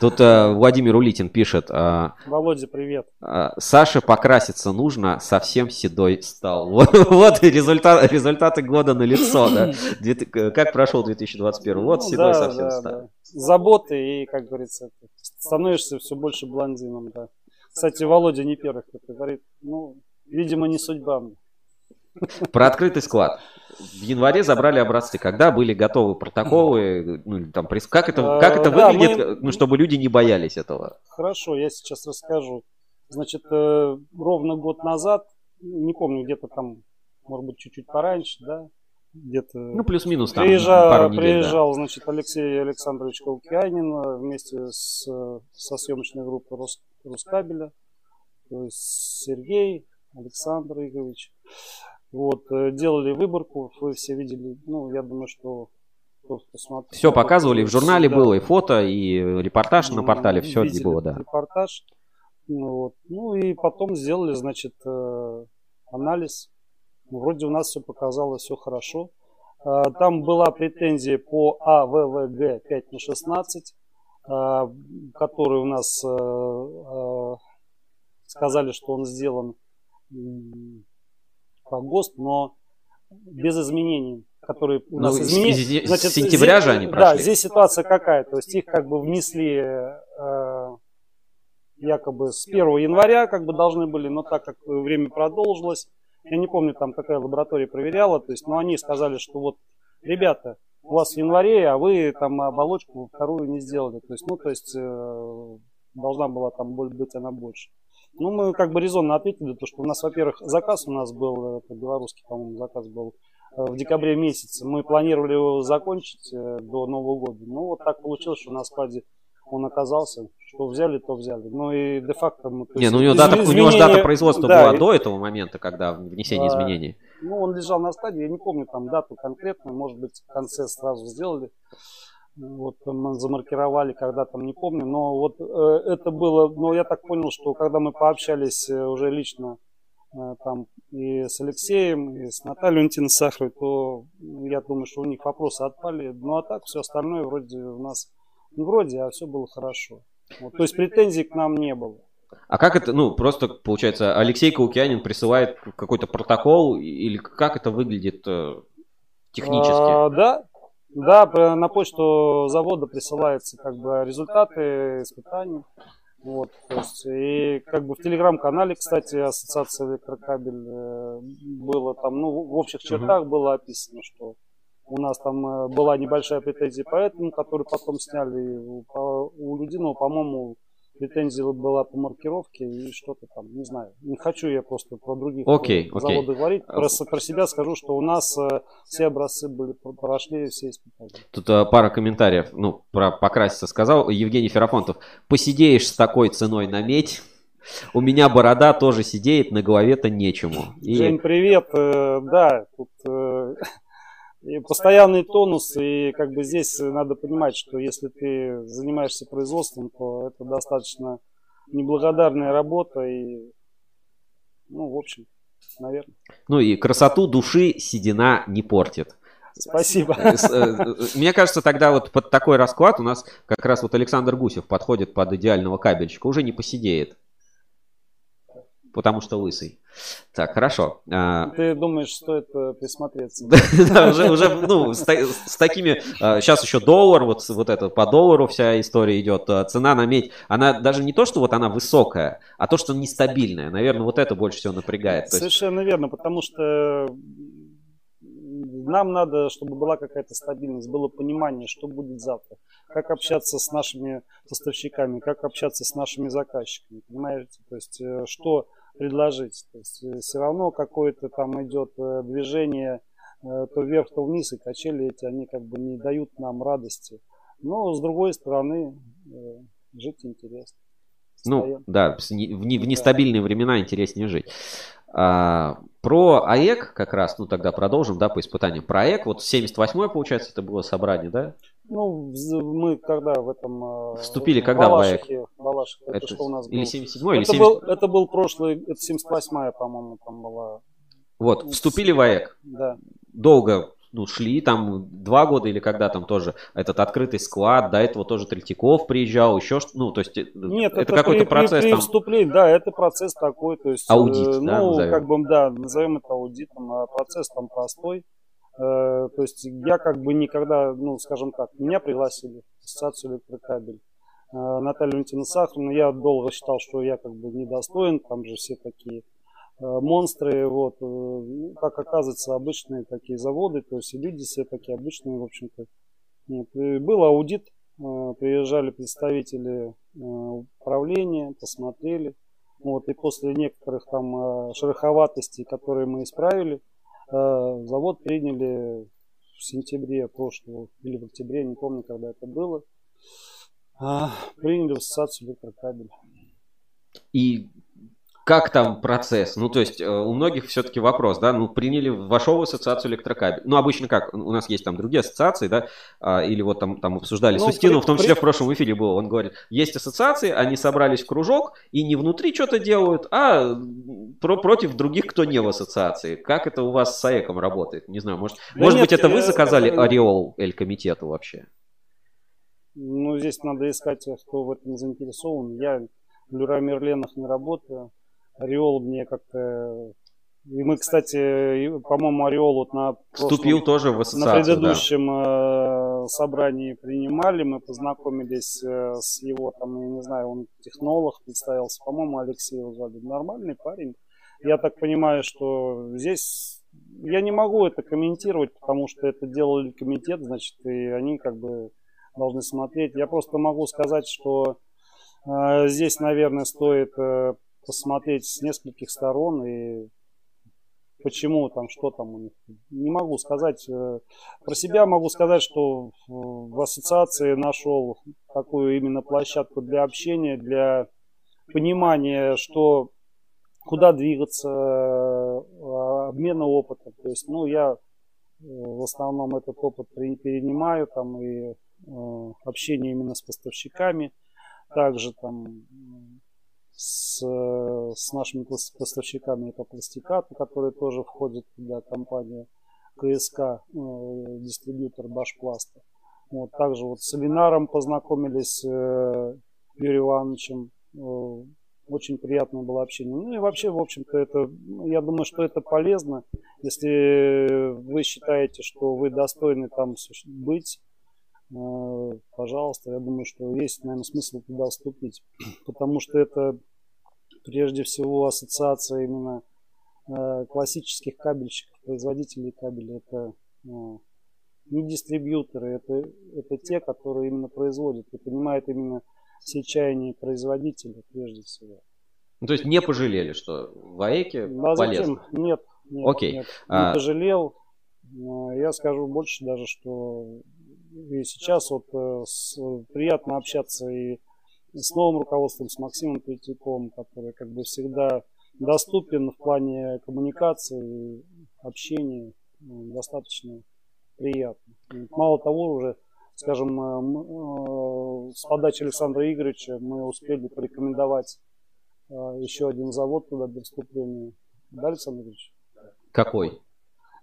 Тут э, Владимир Улитин пишет, а, Володя, привет. а, Саше покраситься нужно, совсем седой стал. <laughs> Вот, вот и результат, результаты года на лицо, да. Э, как прошел 2021? Вот Ну, седой да, совсем да, стал. да. Заботы и, как говорится, это, становишься все больше блондином, да. Кстати, Володя не первый, кто говорит. Ну, видимо, не судьба мне. Про открытый склад. В январе забрали образцы. Когда были готовы протоколы? Ну, там, как это, как это да, выглядит, мы- ну, чтобы люди не боялись этого? Хорошо, я сейчас расскажу. Значит, э, ровно год назад, не помню, где-то там, может быть, чуть-чуть пораньше, да, где-то... Ну, плюс-минус там приезжал, пару недель. да. приезжал, значит, Алексей Александрович Каукианин э, вместе с, со съемочной группой Рус, Рускабеля, то есть Сергей, Александр Игоревич. Вот, э, делали выборку, вы все видели, ну, я думаю, что посмотрел. Все показывали, в журнале Да. было и фото, и репортаж на Ну, портале, все видели было, да. Репортаж. Ну, вот. ну и потом сделали, значит, э, анализ. Вроде у нас все показало, все хорошо. А, Там была претензия по АВВГ 5 на 16, а, который у нас э, э, сказали, что он сделан по ГОСТ, но без изменений, которые у Ну, нас с- изменения. с- с сентября же они Да, прошли. здесь ситуация какая? То есть их как бы внесли э, якобы с 1 января как бы должны были, но так как время продолжилось, я не помню там какая лаборатория проверяла, то есть, но они сказали, что вот, ребята, у вас в январе, а вы там оболочку вторую не сделали, то есть, ну, то есть э, должна была там быть она больше. Ну, мы как бы резонно ответили, то, что у нас, во-первых, заказ у нас был, это белорусский, по-моему, заказ был э, в декабре месяце. Мы планировали его закончить э, до Нового года. Ну, вот так получилось, что на складе он оказался. Что взяли, то взяли. Ну и де-факто мы... Не, есть ну у него, дата, у него же дата производства да, была и- до этого момента, когда внесение изменений. Ну, он лежал на стадии, я не помню там дату конкретно, может быть, в конце сразу сделали. Вот мы замаркировали, когда там, не помню. Но вот э, это было, ну, я так понял, что когда мы пообщались э, уже лично э, там и с Алексеем, и с Натальей Валентиной Сахаровой, то я думаю, что у них вопросы отпали. Ну, а так все остальное вроде у нас, не вроде, а все было хорошо. Вот, то есть претензий к нам не было. А как это, ну, просто, получается, Алексей Каукианин присылает какой-то протокол, или как это выглядит э, технически? А, да, Да, на почту завода присылаются как бы результаты испытаний. Вот, то есть, и как бы в телеграм-канале, кстати, Ассоциация электрокабель э, было там, ну, в общих чертах было описано, что у нас там э, была небольшая претензия по этому, который потом сняли. У, у Людинова, по-моему, претензия была по маркировке и что-то там, не знаю. Не хочу я просто про других э, окей. заводов говорить. Про, про себя скажу, что у нас э, все образцы были прошли все испытания. Тут э, пара комментариев, ну, про покраситься сказал. Евгений Ферапонтов. Посидеешь с такой ценой на медь. У меня борода тоже сидеет, на голове-то нечему. И- Жень, привет. Э, Да, тут и постоянный тонус, и как бы здесь надо понимать, что если ты занимаешься производством, то это достаточно неблагодарная работа, и, ну, в общем, наверное. ну и красоту души седина не портит. Спасибо. С- э, Мне кажется, тогда вот под такой расклад у нас как раз вот Александр Гусев подходит под идеального кабельщика. Уже не посидеет. Потому что лысый. Так, хорошо. А, Ты думаешь, стоит э, присмотреться? <laughs> Да, уже, уже, ну, с, та- с такими, сейчас еще доллар, вот, вот это по доллару вся история идет, а, цена на медь, она даже не то, что вот она высокая, а то, что нестабильная, наверное, вот это больше всего напрягает. Есть, Совершенно верно, потому что нам надо, чтобы была какая-то стабильность, было понимание, что будет завтра, как общаться с нашими поставщиками, как общаться с нашими заказчиками, понимаете, то есть э, что предложить, то есть все равно какое-то там идет э, движение э, то вверх, то вниз, и качели эти, они как бы не дают нам радости. Но с другой стороны, э, жить интересно. ну, да, в, не- в нестабильные времена интереснее жить. А, про АЭК как раз, ну тогда продолжим, да, по испытаниям. Про АЭК, вот 78-й, получается, это было собрание, да? Ну, мы когда в этом... э, Вступили когда в Балашихе, в Балашихе, это, что у нас или было? 77-й, или это, 70 был, это был прошлый, это 78-я, по-моему, там была. Вот, вступили в АЭК. Да. долго ну, шли, там два года или когда там тоже этот открытый склад, до этого тоже Третьяков приезжал, еще что ну, то есть э, Нет, это, это, какой-то процесс при, там. вступлении, да, это процесс такой, то есть, Аудит, э, да, ну, назовем. как бы, да, назовем это аудитом, а процесс там простой. Э, то есть я как бы никогда, ну, скажем так, меня пригласили в ассоциацию электрокабель. Э, Наталья Валентина Сахарова, я долго считал, что я как бы недостоин, там же все такие э, монстры, вот, э, ну, как оказывается, обычные такие заводы, то есть и люди все такие обычные, в общем-то. Был аудит, приезжали представители управления, посмотрели, вот, и после некоторых там шероховатостей, которые мы исправили, завод приняли в сентябре прошлого или в октябре, не помню, когда это было, а, приняли в ассоциацию электрокабель. И как там процесс? Ну, то есть, э, у многих все-таки вопрос, да, ну, приняли, вошел в ассоциацию электрокабель. Ну, обычно как? У нас есть там другие ассоциации, да, а, или вот там, там обсуждали Ну, с Устиновым, в том числе в прошлом эфире было, он говорит, есть ассоциации, они собрались в кружок и не внутри что-то делают, а про- против других, кто не в ассоциации. Как это у вас с АЭКом работает? Не знаю, может, Да может нет, быть, это вы э, заказали э, ореол Эль-комитету вообще? Ну, здесь надо искать, кто в этом заинтересован. Я в Люра Мерленах не работаю. Ореол мне как-то... И мы, кстати, по-моему, Ореол вот на прошлом- Вступил тоже в на ассоциацию, да. предыдущем э, собрании принимали, мы познакомились э, с его, там, я не знаю, он технолог представился, по-моему, Алексей его звали, нормальный парень. Я так понимаю, что здесь я не могу это комментировать, потому что это делали комитет, значит, и они как бы должны смотреть. Я просто могу сказать, что э, здесь, наверное, стоит э, посмотреть с нескольких сторон и почему там, что там у них. Не могу сказать. э, Про себя могу сказать, что в ассоциации нашел такую именно площадку для общения, для понимания, что куда двигаться, э, обмена опытом. То есть, ну, я э, в основном этот опыт перенимаю там и общение именно с поставщиками, также там с, с нашими пос- поставщиками по пластикату, который тоже входит туда компания КСК, э, дистрибьютор Башпласта. Вот, также вот с Ленаром познакомились, э, Юрием Ивановичем, э, очень приятное было общение. Ну и вообще, в общем-то, это, ну, я думаю, что это полезно. Если вы считаете, что вы достойны там быть, пожалуйста, я думаю, что есть, наверное, смысл туда вступить. <clears throat> Потому что это прежде всего ассоциация именно э, классических кабельщиков, производителей кабеля. Это э, не дистрибьюторы, это, это те, которые именно производят и понимают именно все чаяния производителя прежде всего. Ну, то есть не пожалели, что в АЭКе А полезно. Нет, нет, Окей. нет. А- Не пожалел. Э, Я скажу больше даже, что и сейчас вот э, с- приятно общаться и с новым руководством, с Максимом Третьяковым, который как бы всегда доступен в плане коммуникации, общения, Ну, достаточно приятно. Мало того, уже, скажем, э, э, с подачи Александра Игоревича мы успели порекомендовать э, еще один завод туда для вступления. Да, Александр Игоревич? Какой?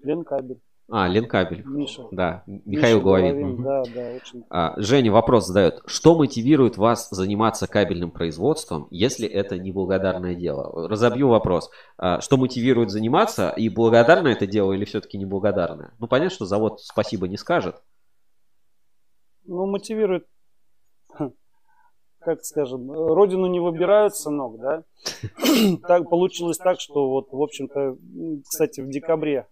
Ленкабель. А, Ленкабель. Миша. Да, Михаил Миша Головин. Головин, Мгм. Да, да, очень. А, Женя вопрос задает. Что мотивирует вас заниматься кабельным производством, если это неблагодарное дело? Разобью вопрос. А, Что мотивирует заниматься? И благодарное это дело или все-таки неблагодарное? Ну, понятно, что завод спасибо не скажет. Ну, мотивирует, как скажем, родину не выбирают, сынок, да? <clears throat> Так получилось так, что вот, в общем-то, кстати, в декабре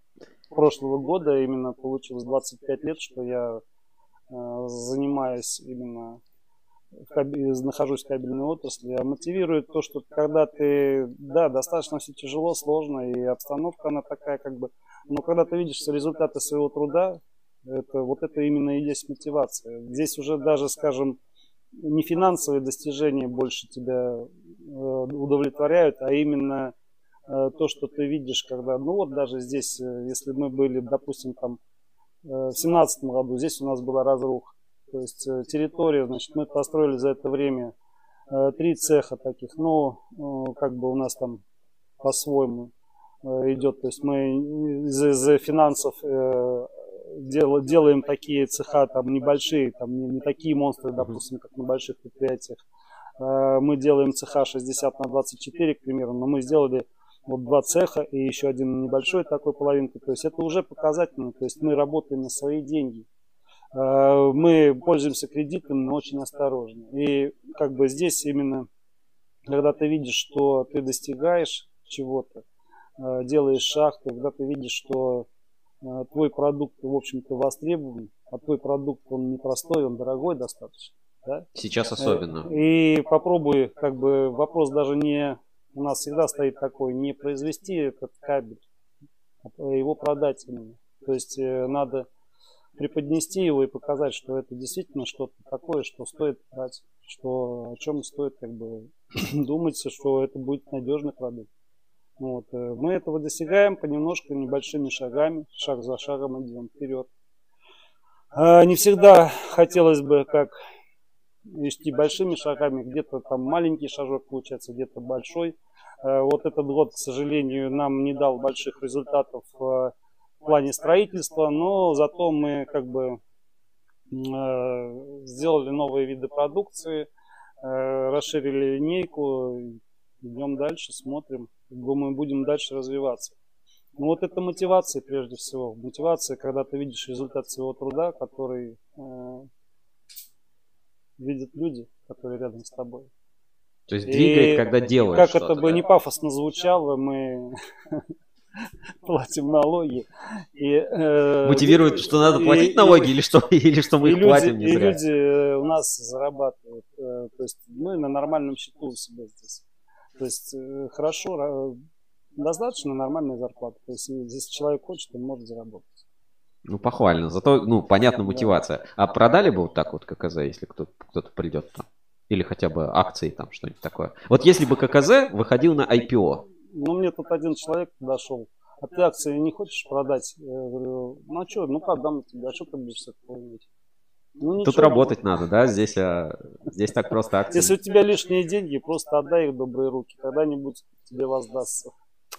прошлого года именно получилось 25 лет, что я э, занимаюсь именно нахожусь в кабельной отрасли, а мотивирует то, что когда ты, да, достаточно все тяжело, сложно, и обстановка она такая как бы, но когда ты видишь результаты своего труда, это, вот это именно и есть мотивация. Здесь уже даже, скажем, не финансовые достижения больше тебя э, удовлетворяют, а именно то, что ты видишь, когда, ну вот даже здесь, э, если мы были, допустим, там э, в семнадцатом году, здесь у нас была разруха. То есть э, территория, значит, мы построили за это время э, три цеха таких, но э, как бы у нас там по-своему э, идет. То есть мы из, из финансов э, дел- делаем такие цеха там небольшие, там не, не такие монстры, допустим, как на больших предприятиях. Э, Мы делаем цеха 60 на 24, к примеру, но мы сделали вот два цеха и еще один небольшой такой половинкой. То есть это уже показательно. То есть мы работаем на свои деньги. Э, Мы пользуемся кредитом, но очень осторожно. И как бы здесь именно, когда ты видишь, что ты достигаешь чего-то, э, делаешь шаг, когда ты видишь, что э, твой продукт, в общем-то, востребован, а твой продукт, он непростой, он дорогой достаточно. Да? Сейчас особенно. И попробуй, как бы, вопрос даже не, у нас всегда стоит такой, не произвести этот кабель, а его продать именно. То есть э, надо преподнести его и показать, что это действительно что-то такое, что стоит брать, что о чем стоит как бы <clears throat> думать, что это будет надежный продукт. Вот. э, Мы этого достигаем понемножку, небольшими шагами, шаг за шагом идем вперед. А, Не всегда хотелось бы, как идти большими шагами, где-то там маленький шажок получается, где-то большой. Э, Вот этот год, к сожалению, нам не дал больших результатов э, в плане строительства, но зато мы как бы э, сделали новые виды продукции, расширили линейку, идем дальше, смотрим, думаю, будем дальше развиваться. Ну вот это мотивация прежде всего. Мотивация, когда ты видишь результат своего труда, который видят люди, которые рядом с тобой. То есть двигает, И когда делаешь Как это бы да? не пафосно звучало, мы <laughs> платим налоги. И, э, Мотивирует, что надо и- платить и- налоги или что, <laughs> или что мы и их люди, платим не и зря? люди э, у нас зарабатывают. э, То есть мы на нормальном счету у себя здесь. То есть э, хорошо, достаточно нормальная зарплата. То есть если человек хочет, он может заработать. Ну, похвально. Зато, ну, понятна мотивация. А продали бы вот так вот ККЗ, если кто- кто-то придет там? Или хотя бы акции там, что-нибудь такое. Вот если бы ККЗ выходил на IPO, Ну, мне тут один человек подошел. А ты акции не хочешь продать? Я говорю, ну а что, ну продам тебе, а что ты будешь с этого иметь? Ну, тут работать надо, да? Здесь, а, здесь так просто акции. Если у тебя лишние деньги, просто отдай их в добрые руки. Когда-нибудь тебе воздастся.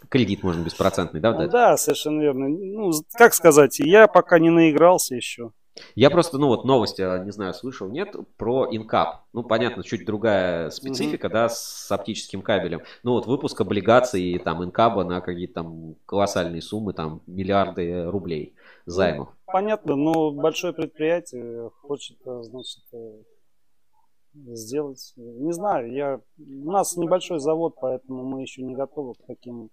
Кредит можно беспроцентный, да, Ну дать? да, совершенно верно. Ну, как сказать, я пока не наигрался еще. Я просто, ну вот новости, а, не знаю, слышал, нет, про инкап. Ну, понятно, чуть другая специфика, да, с оптическим кабелем. Ну вот выпуск облигаций, там, инкаба на какие-то там колоссальные суммы, там, миллиарды рублей займов. Понятно, но большое предприятие хочет, э, значит, э, сделать. Не знаю, я... у нас небольшой завод, поэтому мы еще не готовы к таким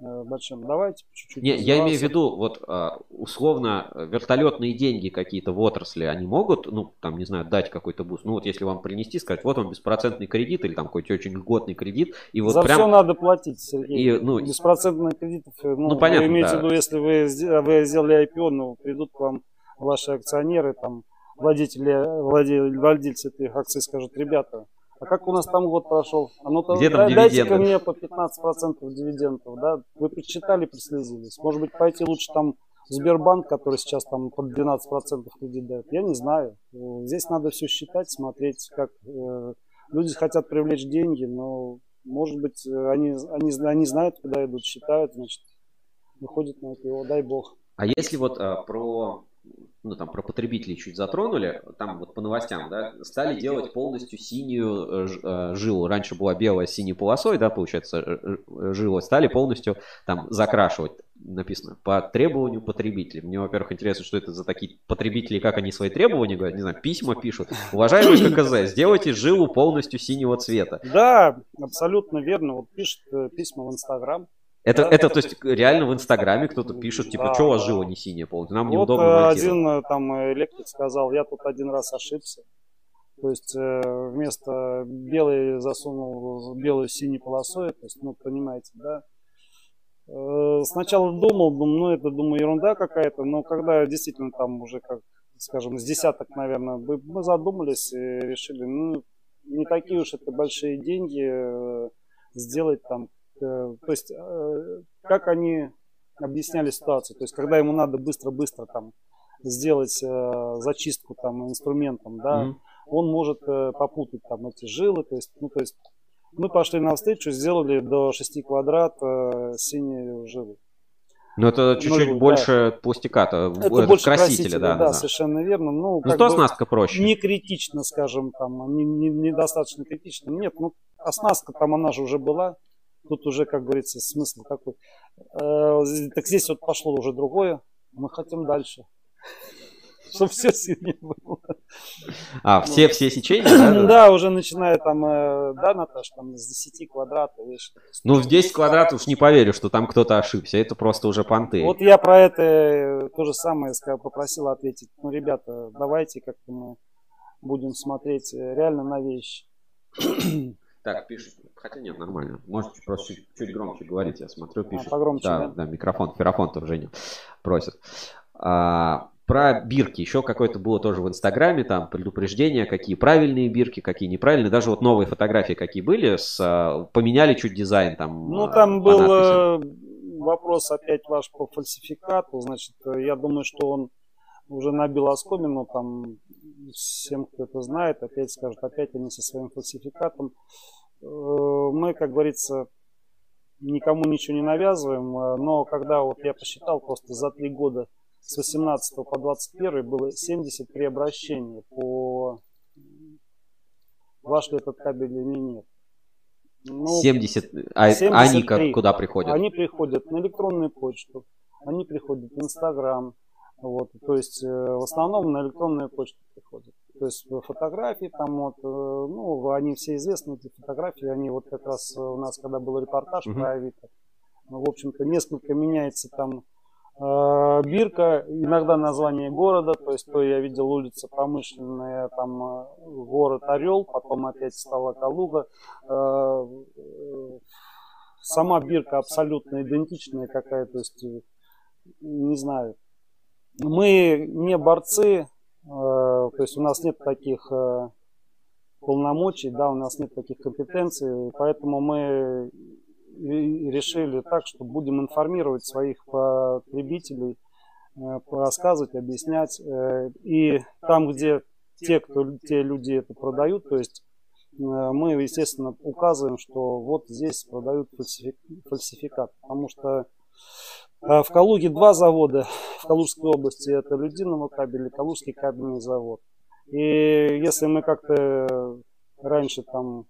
большим. Давайте чуть-чуть. Не, я имею в виду, вот а, условно, вертолетные деньги какие-то в отрасли, они могут, ну, там, не знаю, дать какой-то буст. Ну, вот если вам принести, сказать, вот вам беспроцентный кредит или там какой-то очень льготный кредит, и вот За прям... все надо платить, Сергей. И, ну, Беспроцентные кредиты. Ну, Ну, понятно, Вы имеете да. в виду, если вы, вы сделали IPO, ну, придут к вам ваши акционеры, там, владельцы, владельцы этих акций скажут, ребята, а как у нас там год прошел? А ну-то Где там дай- дайте-ка дивиденды?» мне по 15% дивидендов, да? Вы прочитали, прислезились. Может быть, пойти лучше там в Сбербанк, который сейчас там под 12% кредит дает. Я не знаю. Здесь надо все считать, смотреть, как э, люди хотят привлечь деньги, но может быть они, они, они знают, куда идут, считают, значит, выходят на это, дай бог. А если вот а, про, ну, там, про потребителей чуть затронули, там вот по новостям, да, стали делать полностью синюю э, э, жилу. Раньше была белая с синей полосой, да, получается, э, жила. Стали полностью там закрашивать, написано, по требованию потребителей. Мне, во-первых, интересно, что это за такие потребители, как они свои требования говорят, не знаю, письма пишут. Уважаемый ККЗ, <coughs> сделайте жилу полностью синего цвета. Да, абсолютно верно. Вот пишет письма в Инстаграм. Это, это, то есть, реально в Инстаграме кто-то пишет, типа, Да, что у вас жила не синяя полностью, нам Вот неудобно э, монтировать. один э, там э, электрик сказал, я тут один раз ошибся. То есть э, вместо белой засунул белую синей полосой, то есть, ну, понимаете, да. Э, Сначала думал, думаю, ну, это, думаю, ерунда какая-то, но когда действительно там уже, как, скажем, с десяток, наверное, мы задумались и решили, ну, не такие уж это большие деньги э, сделать там. Э, То есть, э, как они объясняли ситуацию, то есть, когда ему надо быстро-быстро там сделать э, зачистку там инструментом, да, Мгм. он может э, попутать там эти жилы, то есть, ну, то есть, мы пошли навстречу, сделали до 6 квадрат э, синие жилы. Ну, это чуть-чуть Ну, да. больше пластиката, Это этот больше красителя, красителя, да, да, да, да. совершенно верно. Ну, Ну, что оснастка проще? не критично, скажем, там, не, не- недостаточно критично. Нет, ну, оснастка там, она же уже была. Тут уже, как говорится, смысл какой. Э, так здесь вот пошло уже другое. Мы хотим дальше. <laughs> Чтобы все сильнее было. А, все, все сечения, да, да? <clears throat> Да, уже начиная там, э, да, Наташ, там с 10 квадратов, видишь. Ну, в 10 квадратов уж не поверю, что там кто-то ошибся. Это просто уже понты. Вот я про это э, то же самое сказал, попросил ответить. Ну, ребята, давайте как-то мы будем смотреть реально на вещи. Так, пишут. Хотя нет, нормально. Можете просто чуть, чуть громче говорить, я смотрю, пишут. погромче, да, да? да, микрофон, ферафон тоже Женя просит. А, про бирки еще какое-то было тоже в Инстаграме, там предупреждения, какие правильные бирки, какие неправильные. Даже вот новые фотографии какие были, с, а, поменяли чуть дизайн там. Ну, а, там был надписям. э, вопрос опять ваш по фальсификату. Значит, э, я думаю, что он уже набил оскомину, там всем, кто это знает, опять скажут, опять они со своим фальсификатом. Э, Мы, как говорится, никому ничего не навязываем, э, но когда вот я посчитал просто за три года с 18 по 21 было 73 обращения по ваш ли этот кабель или нет. Ну, 70. А 73. они как, куда приходят? Они приходят на электронную почту, они приходят в Инстаграм. Вот, то есть э, в основном на электронную почту приходят. То есть э, фотографии там вот, э, ну, они все известны, эти фотографии, они вот как раз э, у нас, когда был репортаж Мгм. про Авито, ну, в общем-то, несколько меняется там э, бирка, иногда название города, то есть то я видел улица промышленная, там город Орел, потом опять стала Калуга. Э, Сама бирка абсолютно идентичная какая, то есть не знаю. Мы не борцы, то есть у нас нет таких э, полномочий, да, у нас нет таких компетенций, поэтому мы решили так, что будем информировать своих потребителей, э, рассказывать, объяснять. э, И там, где те, кто, те люди это продают, то есть э, мы, естественно, указываем, что вот здесь продают фальсифи- фальсификат, потому что В Калуге два завода в Калужской области. Это Людиново кабель и Калужский кабельный завод. И если мы как-то раньше там,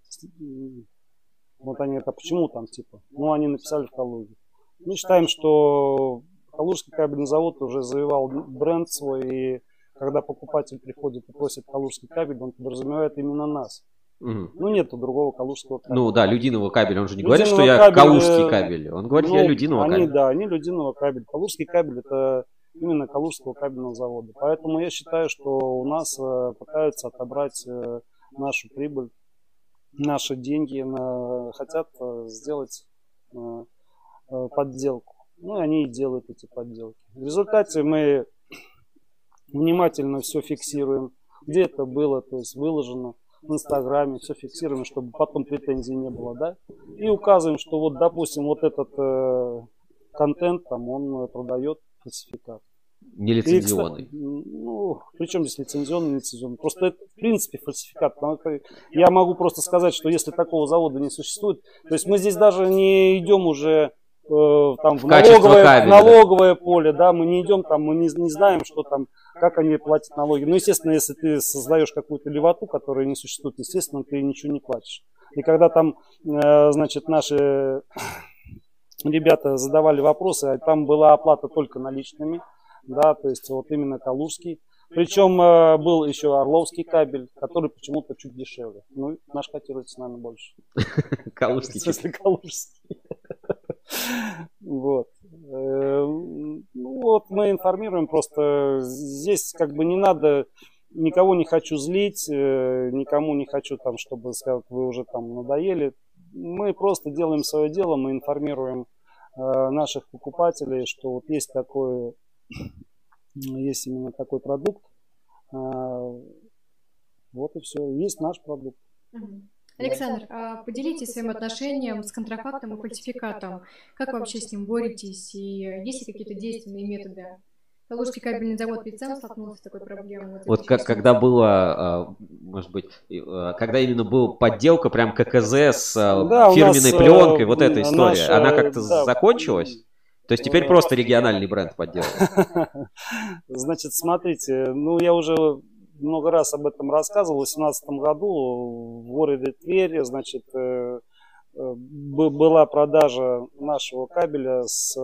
вот они это почему там типа, ну они написали в Калуге. Мы считаем, что Калужский кабельный завод уже завоевал бренд свой, и когда покупатель приходит и просит Калужский кабель, он подразумевает именно нас. Мгм. Ну, нету другого Калужского кабеля. Ну да, Людиного кабель, он же не говорит, что Людиного я кабель, Калужский кабель. Он говорит, Ну, я Людиного они, кабель. Да, они Людиного кабель. Калужский кабель это именно Калужского кабельного завода. Поэтому я считаю, что у нас э, пытаются отобрать э, нашу прибыль, наши деньги, хотят э, сделать подделку. Ну, и они и делают эти подделки. В результате мы внимательно все фиксируем, где это было, то есть выложено в Инстаграме, все фиксируем, чтобы потом претензий не было, да, и указываем, что вот, допустим, вот этот э, контент там он э, продает фальсификат. И, кстати, Нелицензионный. Ну, причем здесь лицензионный, лицензионный. Просто это, в принципе, фальсификат. Я могу просто сказать, что если такого завода не существует, то есть мы здесь даже не идем уже там в, налоговое, кабеля, в налоговое поле, да, мы не идем там, мы не, не знаем, что там, как они платят налоги. Ну, естественно, если ты создаешь какую-то левоту, которая не существует, естественно, ты ничего не платишь. И когда там, э, значит, наши <coughs> ребята задавали вопросы, а там была оплата только наличными, да, то есть вот именно Калужский. Причем э, был еще Орловский кабель, который почему-то чуть дешевле. Ну, наш котируется нами больше. <laughs> В Калужский чуть. смысле, Калужский. Вот. Э, Ну вот мы информируем, просто здесь как бы не надо, никого не хочу злить, э, никому не хочу там, чтобы сказать, вы уже там надоели. Мы просто делаем свое дело, мы информируем э, наших покупателей, что вот есть такой, есть именно такой продукт. Вот и все. Есть наш продукт. Александр, а поделитесь своим отношением с контрафактом и фальсификатом. Как вы вообще с ним боретесь? И есть ли какие-то действенные методы? Калужский кабельный завод ведь сам столкнулся с такой проблемой. Вот как, когда было, а, может быть, а, когда именно была подделка прям ККЗ с Да, фирменной нас, э, пленкой, вот эта история, наша, она как-то да, закончилась? То есть теперь э, просто региональный бренд подделывают? <laughs> Значит, смотрите, ну я уже много раз об этом рассказывал. В 2018 году в городе Тверь, значит, э, э, была продажа нашего кабеля с,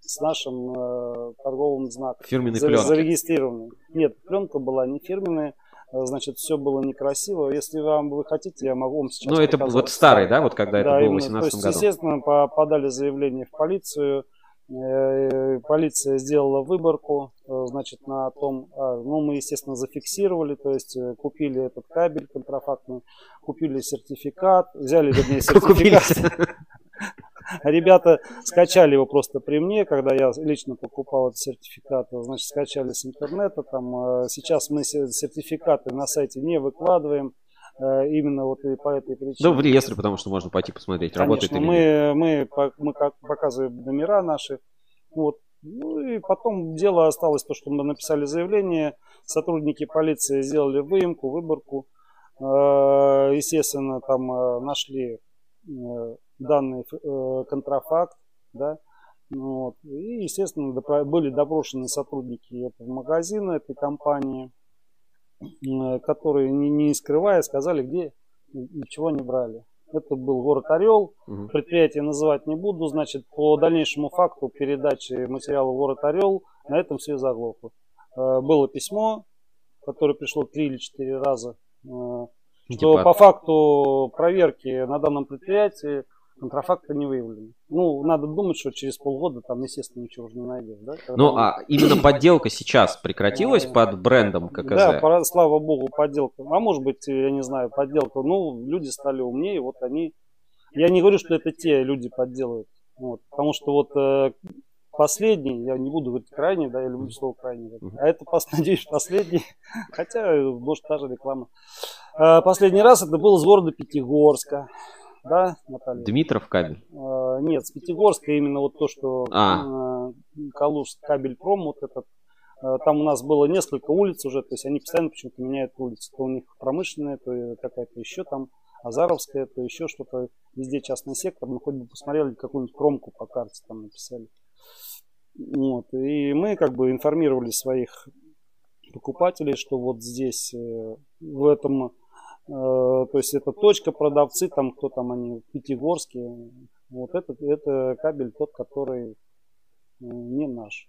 с нашим э, торговым знаком. Фирменной За- пленки. Зарегистрированной. Нет, пленка была не фирменная. Значит, все было некрасиво. Если вам вы хотите, я могу вам сейчас Ну, это вот старый, да, вот когда это было в именно. 2018 То есть, году? естественно, по- подали заявление в полицию. Э, Полиция сделала выборку, э, значит, на том, а, ну, мы, естественно, зафиксировали, то есть э, купили этот кабель контрафактный, купили сертификат, взяли, вернее, <laughs> сертификат. <laughs> Ребята скачали его просто при мне, когда я лично покупал этот сертификат, значит, скачали с интернета. Там, сейчас мы се- сертификаты на сайте не выкладываем, именно вот и по этой причине. Ну, в реестре, потому что можно пойти посмотреть, работает Конечно, или нет. мы, мы, мы показываем номера наши. Вот. Ну и потом дело осталось то, что мы написали заявление, сотрудники полиции сделали выемку, выборку. Э, Естественно, там э, нашли э, данный э, контрафакт, да, Ну вот. И, естественно, были допрошены сотрудники этого магазина, этой компании, э, которые, не, не скрывая, сказали, где и и чего они брали. Это был город Орел, Мгм. предприятие называть не буду, значит, по дальнейшему факту передачи материала город Орел, на этом все заглохло. Э, Было письмо, которое пришло три или четыре раза, э, что Типа, по факту проверки на данном предприятии контрафакта не выявлено. Ну, надо думать, что через полгода там, естественно, ничего уже не найдешь. Да? Когда Ну, а именно подделка сейчас прекратилась под брендом Да, ККЗ? пора- слава богу, подделка. А может быть, я не знаю, подделка. Ну, люди стали умнее, вот они... Я не говорю, что это те люди подделывают. Вот, потому что вот э, последний, я не буду говорить крайний, да, я люблю слово крайний. А это, <laughs> надеюсь, последний. Хотя, э, может, та же реклама. Э, Последний раз это было с города Пятигорска. Да, Наталья? Дмитров кабель. Э, Нет, с Пятигорска именно вот то, что А. э, Калуж кабельпром, вот этот. э, Там у нас было несколько улиц уже, то есть они постоянно почему-то меняют улицы. То у них промышленная, то какая-то еще там Азаровская, то еще что-то. Везде частный сектор. Мы хоть бы посмотрели какую-нибудь промку по карте там написали. Вот. И мы как бы информировали своих покупателей, что вот здесь, э, в этом, то есть это точка, продавцы, там кто там они, Пятигорские, вот это, это кабель тот, который э, не наш.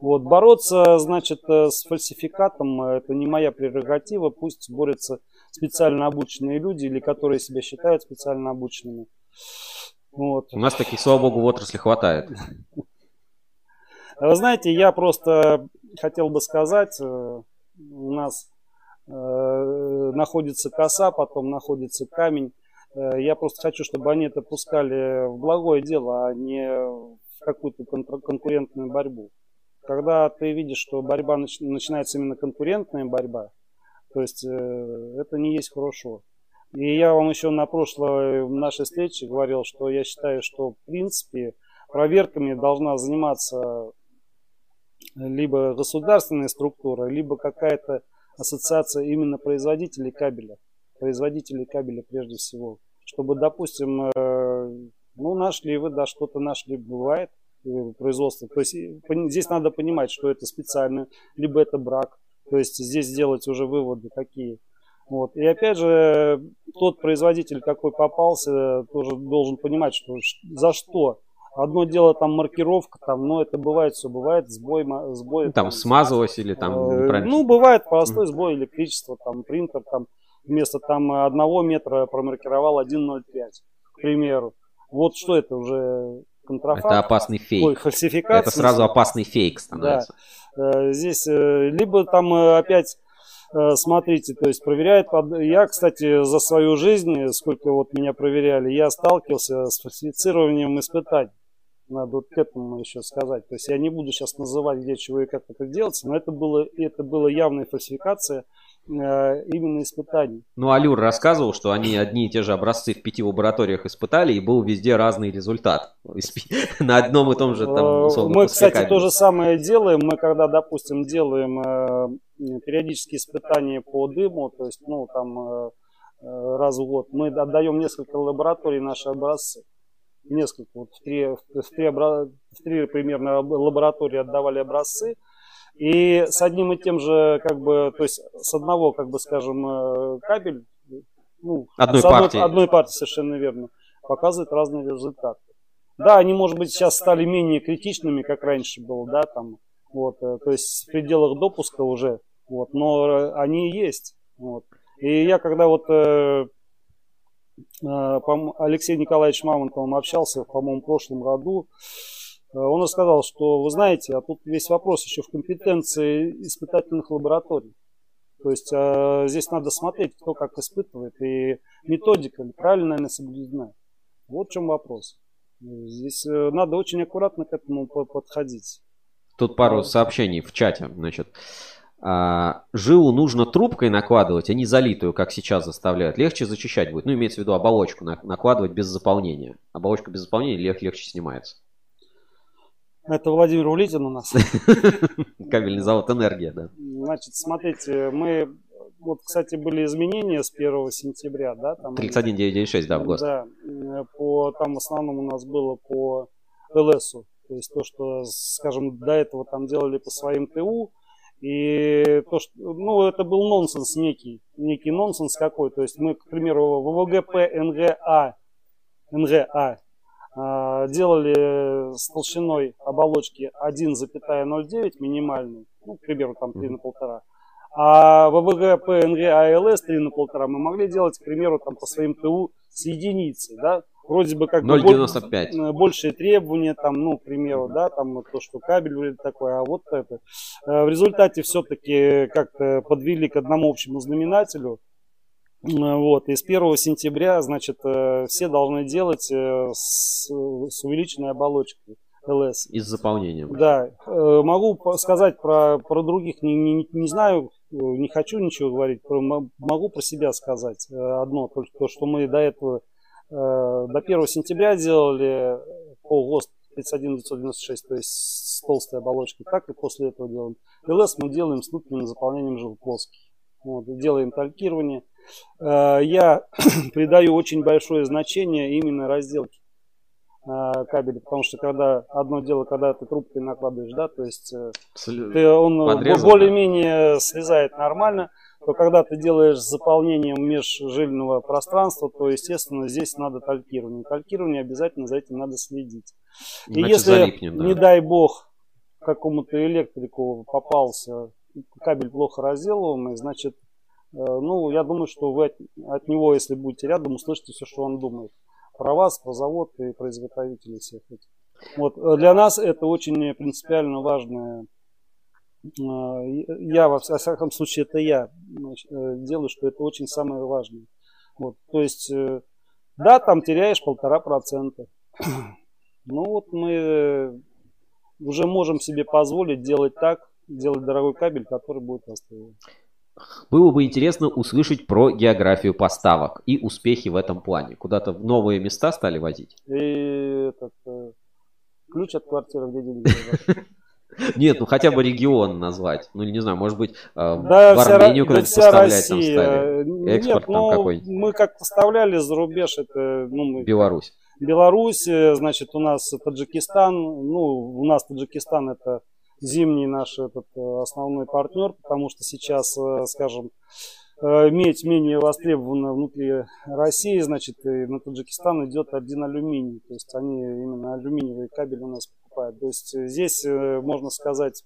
Вот, бороться, значит, с фальсификатом, это не моя прерогатива, пусть борются специально обученные люди или которые себя считают специально обученными. Вот. У нас таких, слава богу, в отрасли хватает. Вы знаете, я просто хотел бы сказать, э, у нас э, находится коса, потом находится камень. Э, я просто хочу, чтобы они это пускали в благое дело, а не в какую-то конкурентную борьбу. Когда ты видишь, что борьба начинается именно конкурентная борьба, то есть это не есть хорошо. И я вам еще на прошлой нашей встрече говорил, что я считаю, что в принципе проверками должна заниматься либо государственная структура, либо какая-то ассоциация именно производителей кабеля. Производителей кабеля прежде всего. Чтобы, допустим, э, ну, нашли вы, да, что-то нашли, бывает э, производство. То есть здесь надо понимать, что это специально, либо это брак. То есть здесь сделать уже выводы какие. Вот. И опять же, тот производитель, какой попался, тоже должен понимать, что за что Одно дело там маркировка, там, но это бывает, все бывает, сбой, сбой. Там, там смазалось или там э, Ну, бывает простой сбой электричества, там принтер там вместо там одного метра промаркировал 1,05, к примеру. Вот что это уже контрафакт. Это опасный фейк. Ой, фальсификация. Это сразу опасный фейк становится. Да. Э, здесь э, либо там э, опять смотрите, то есть проверяет. Я, кстати, за свою жизнь, сколько вот меня проверяли, я сталкивался с фальсифицированием испытаний. Надо вот к этому еще сказать. То есть я не буду сейчас называть, где чего и как это делается, но это было, это была явная фальсификация э, именно испытаний. Ну, Алюр рассказывал, что они одни и те же образцы в пяти лабораториях испытали, и был везде разный результат. <laughs> На одном и том же там, э, Мы, кстати, то же самое делаем. Мы, когда, допустим, делаем э, периодические испытания по дыму, то есть, ну, там, раз в год, мы отдаем несколько лабораторий наши образцы несколько, вот в три, в три, в три примерно лаборатории отдавали образцы. И с одним и тем же, как бы, то есть с одного, как бы, скажем, э, кабель, ну, одной, с одной партии. одной партии, совершенно верно, показывает разные результаты. Да, они, может быть, сейчас стали менее критичными, как раньше было, да, там, вот, э, то есть в пределах допуска уже, вот, но они есть, вот. И я когда вот э, Э, Алексей Николаевич Мамонтовым общался, по-моему, в прошлом году. Э, он рассказал, что, вы знаете, а тут весь вопрос еще в компетенции испытательных лабораторий. То есть э, здесь надо смотреть, кто как испытывает, и методика правильно, наверное, соблюдена. Вот в чем вопрос. Здесь надо очень аккуратно к этому подходить. Тут пару сообщений в чате, значит. А, жилу нужно трубкой накладывать, а не залитую, как сейчас заставляют. Легче зачищать будет. Ну, имеется в виду оболочку накладывать без заполнения. Оболочка без заполнения лег легче снимается. Это Владимир Улитин у нас. <laughs> Кабельный завод «Энергия», да. Значит, смотрите, мы... Вот, кстати, были изменения с 1 сентября, да? Там 31996, да, в ГОСТ. Да, по, там в основном у нас было по ЛСу. То есть то, что, скажем, до этого там делали по своим ТУ, и то, что, ну, это был нонсенс некий, некий нонсенс какой. То есть мы, к примеру, ВВГП НГА, НГА э, делали с толщиной оболочки 1,09 минимальный, ну, к примеру, там 3 на полтора. А ВВГ, ПНГ, АЛС 3 на полтора мы могли делать, к примеру, там по своим ТУ с единицей, да, вроде бы как 0,95. Бы большие требования, там, ну, к примеру, да, там то, что кабель вроде такой, а вот это. Э, в результате все-таки как-то подвели к одному общему знаменателю. Э, вот, и с 1 сентября, значит, э, все должны делать с, с увеличенной оболочкой. ЛС. И с заполнением. Да. Могу сказать про, про других, не, не, не знаю, не хочу ничего говорить, могу про себя сказать одно, только то, что мы до этого Э, до 1 сентября делали по ГОСТ 31996, то есть с толстой оболочкой, так и после этого делаем. ЛС мы делаем с внутренним заполнением жил. Вот, делаем талькирование. Э, я <clears throat> придаю очень большое значение именно разделке. Кабеле, потому что когда одно дело, когда ты трубкой накладываешь, да, то есть э, ты, он Подрезал, более-менее слезает нормально, то когда ты делаешь с заполнением межжильного пространства, то, естественно, здесь надо талькирование. Талькирование обязательно за этим надо следить. И иначе если, залипнет, да. не дай бог, какому-то электрику попался кабель плохо разделываемый, значит, э, ну, я думаю, что вы от, от него, если будете рядом, услышите все, что он думает. Про вас, про завод и производителей всех этих. Вот, э, для нас это очень принципиально важное. э, Я, во вся- всяком случае, это я э, делаю, что это очень самое важное. Вот, то есть, да, там теряешь полтора процента. <clears throat> Ну вот мы уже можем себе позволить делать так, делать дорогой кабель, который будет востребован. Было бы интересно услышать про географию поставок и успехи в этом плане. Куда-то в новые места стали возить? И этот э, ключ от квартиры, где деньги. <laughs> Нет, ну хотя бы регион назвать. Ну, не знаю, может быть, э, Да, в Армению да куда-нибудь вся поставлять там стали. Нет, Экспорт там ну, какой? мы как поставляли за рубеж, это ну, мы Беларусь. Беларусь, э, значит, у нас Таджикистан, ну, у нас Таджикистан это зимний наш этот э, основной партнер, потому что сейчас, э, скажем, э, медь менее востребована внутри России, значит, и на Таджикистан идет один алюминий, то есть они именно алюминиевые кабели у нас покупают. То есть здесь можно сказать,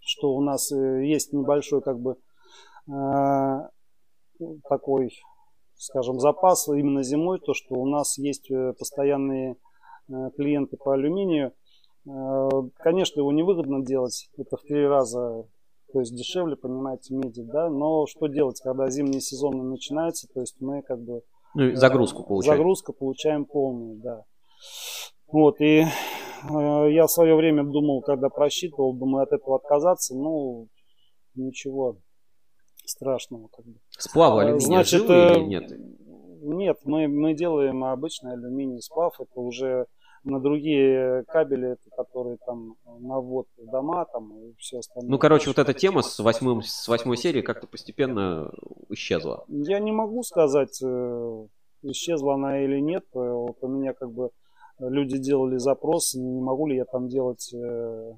что у нас есть небольшой как бы такой скажем, запас именно зимой, то, что у нас есть постоянные клиенты по алюминию. Э, Конечно, его невыгодно делать, это в три раза, то есть дешевле, понимаете, меди, да, но что делать, когда зимний сезон начинается, то есть мы как бы Ну, и загрузку получаем. Загрузка получаем полную, да. Вот, и э, я в свое время думал, когда просчитывал, думаю, от этого отказаться, ну, ничего страшного. Как бы. Сплавы Э, алюминия значит, э, или нет? Нет, мы, мы делаем обычный алюминий сплав, это уже на другие кабели, которые там навод в дома там и все остальное. Ну, короче, вот эта тема с, восьмым, с восьмой серии как-то постепенно исчезла. Я не могу сказать, э, исчезла она или нет. Э, Вот у меня как бы люди делали запрос, не могу ли я там делать э,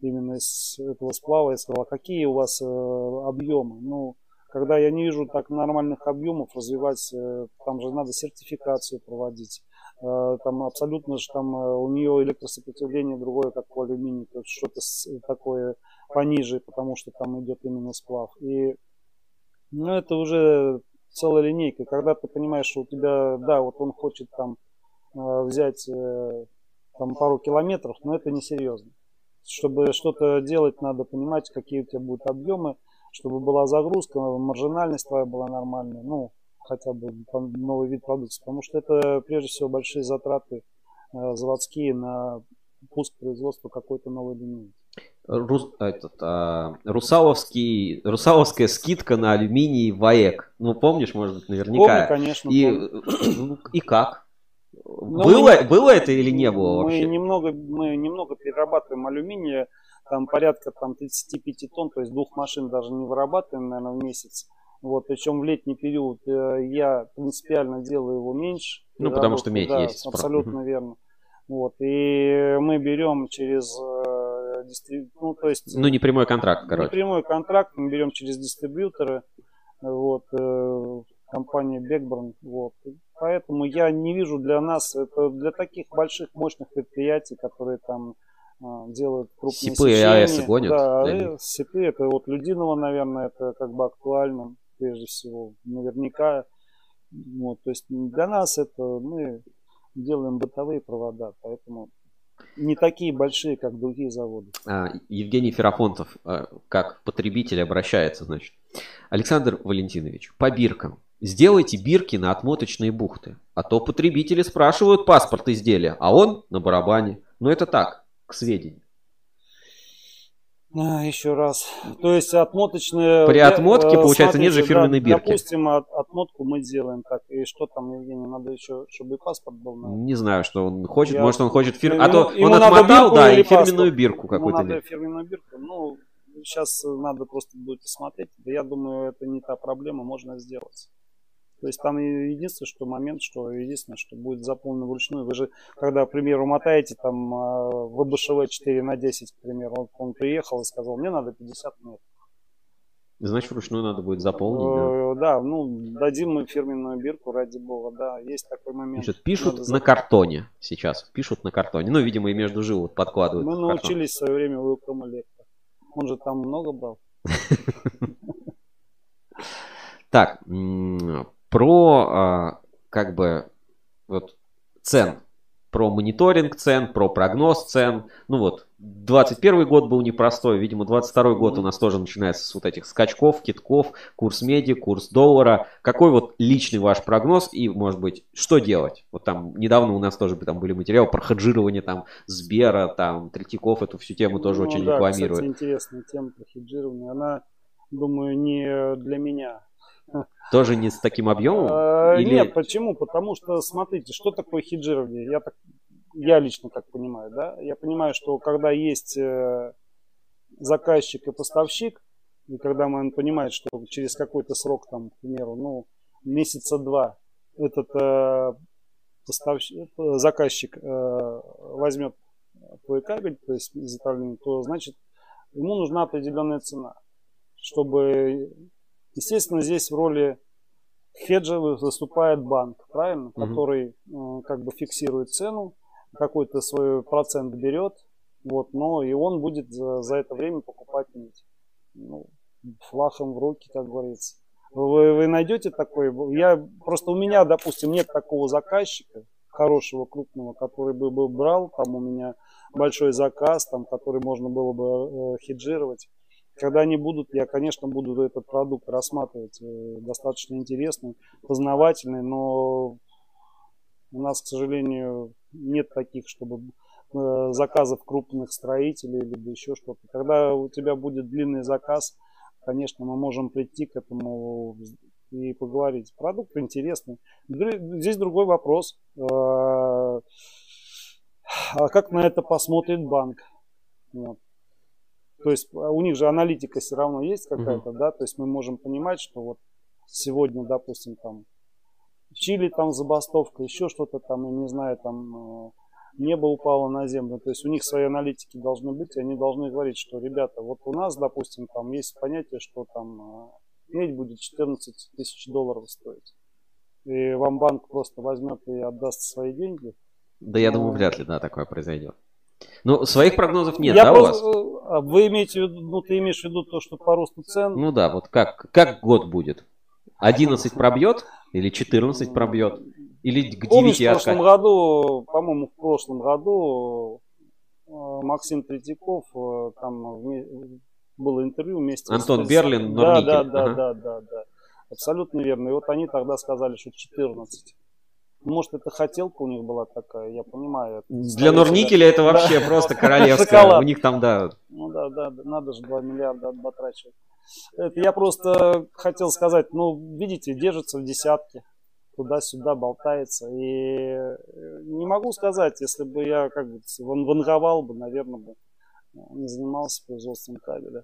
именно из этого сплава. Я сказал, а какие у вас объемы? Ну, когда я не вижу так нормальных объемов развивать, там же надо сертификацию проводить. Э, Там абсолютно же там э, у нее электросопротивление другое, как у алюминия, то есть что-то с- такое пониже, потому что там идет именно сплав. И ну, это уже целая линейка. Когда ты понимаешь, что у тебя, да, вот он хочет там э, взять э, там пару километров, но это несерьезно. Чтобы что-то делать, надо понимать, какие у тебя будут объемы, чтобы была загрузка, маржинальность твоя была нормальная, ну, хотя бы новый вид продукции. Потому что это, прежде всего, большие затраты э, заводские на пуск производства какой-то новой линейки. Рус- этот, а, русаловский, русаловская скидка на алюминий ВАЭК. Ну, помнишь, может быть, наверняка. Помню, конечно. и, помню. <clears throat> ну, и как? Ну, было, мы было это или не было мы вообще? немного, мы немного перерабатываем алюминия, там порядка там, 35 тонн, то есть двух машин даже не вырабатываем, наверное, в месяц. Вот, причем в летний период э, я принципиально делаю его меньше. Ну, потому что медь да, есть. Абсолютно верно. Вот, и мы берем через э, ну, то есть Ну, не прямой контракт, не короче. прямой контракт мы берем через дистрибьютора, вот, э, компания Бекборн, вот. Поэтому я не вижу для нас, это для таких больших, мощных предприятий, которые там делают крупные СИПы и сечения. АЭСы гонят Да. СИПы, это вот Людиново, наверное, это как бы актуально, прежде всего, наверняка. Вот, то есть для нас это мы делаем бытовые провода, поэтому не такие большие, как другие заводы. А, Евгений Ферапонтов, а, как потребитель, обращается, значит. Александр Валентинович, по биркам. Сделайте бирки на отмоточные бухты. А то потребители спрашивают паспорт изделия, а он на барабане. Но это так, к сведению. А, Еще раз. То есть отмоточные... При отмотке, э, получается, нет же смотрите, фирменной да, бирки. Допустим, от- отмотку мы делаем так. И что там, Евгений, надо еще, чтобы и паспорт был. наверное. Не знаю, что он хочет. Я- Может, он хочет фирменную. А Ему- то ему он надо отмотал, да, и фирменную паспорт? бирку Ему какую-то. надо нет. фирменную бирку. Ну, сейчас надо просто будет смотреть. Да я думаю, это не та проблема, можно сделать. То есть там единственное, что момент, что единственное, что будет заполнено вручную. Вы же, когда, к примеру, мотаете там а, ВБШВ 4 на 10, к примеру, вот он приехал и сказал, мне надо 50 метров. Значит, вручную надо будет заполнить. да. Э, Да, ну, дадим мы фирменную бирку, ради бога, да, есть такой момент. Значит, пишут Надо на заполнить. картоне сейчас. Пишут на картоне. Ну, видимо, и между жил вот подкладывают. Мы в научились в свое время у Electro. Он же там много брал. <laughs> Так, про а, как бы вот цен. Про мониторинг цен, про прогноз цен. Ну вот, 21 год был непростой. Видимо, 22 год у нас тоже начинается с вот этих скачков, китков, курс меди, курс доллара. Какой вот личный ваш прогноз и, может быть, что делать? Вот там недавно у нас тоже там были материалы про хеджирование там Сбера, там Третьяков эту всю тему тоже Ну очень да, рекламирует. Кстати, интересная тема про хеджирование. Она, думаю, не для меня. Тоже не с таким объемом? А, Или- Нет, почему? Потому что, смотрите, что такое хеджирование? Я, так, я лично как понимаю, да? Я понимаю, что когда есть э, заказчик и поставщик, и когда man понимает, что через какой-то срок, там, к примеру, ну, месяца два, этот э, поставщик, э, заказчик э, возьмет твой кабель, то есть изготовление, то значит ему нужна определенная цена, чтобы, естественно, здесь в роли хеджа выступает банк, правильно, Мгм. который э, как бы фиксирует цену, какой-то свой процент берет, вот, но и он будет за, за это время покупать нить. Ну, флахом в руки, как говорится. Вы, вы найдете такой? Я просто у меня, допустим, нет такого заказчика хорошего, крупного, который бы, бы брал, там у меня большой заказ, там, который можно было бы э, хеджировать. Когда они будут, я, конечно, буду этот продукт рассматривать э, достаточно интересный, познавательный, но у нас, к сожалению, нет таких, чтобы э, заказов крупных строителей либо еще что-то. Когда у тебя будет длинный заказ, конечно, мы можем прийти к этому и поговорить. Продукт интересный. Здесь другой вопрос. Э, А как на это посмотрит банк? Вот. То есть а у них же аналитика все равно есть какая-то, да, то есть мы можем понимать, что вот сегодня, допустим, там в Чили там забастовка, еще что-то там, я не знаю, там э, небо упало на землю. То есть у них свои аналитики должны быть, и они должны говорить, что, ребята, вот у нас, допустим, там есть понятие, что там э, медь будет 14 тысяч долларов стоить. И вам банк просто возьмет и отдаст свои деньги. Да я думаю, вряд ли, да, такое произойдет. Ну, своих прогнозов нет, Я да, у вас? Э, а Вы имеете в виду, ну ты имеешь в виду то, что по росту цен? Ну да, вот как, как год будет? 11 пробьет? Или 14 пробьет? Или к Помнишь, 9 в прошлом году, по-моему, в прошлом году э, Максим Третьяков, э, там вме- было интервью вместе Антон с- Берлин, да, Норникель. да, да, Ага. да, да, да. Абсолютно верно. И вот они тогда сказали, что 14. Может, это хотелка у них была такая, я понимаю. это Для Норникеля это да. вообще <laughs> просто королевское. Шоколад. У них там, да, Ну да, да, да, надо же 2 миллиарда отбатрачивать. Это я просто хотел сказать, ну, видите, держится в десятке, туда-сюда болтается. И э, не могу сказать, если бы я как бы ван- ванговал бы, наверное, бы э, не занимался производством кабеля.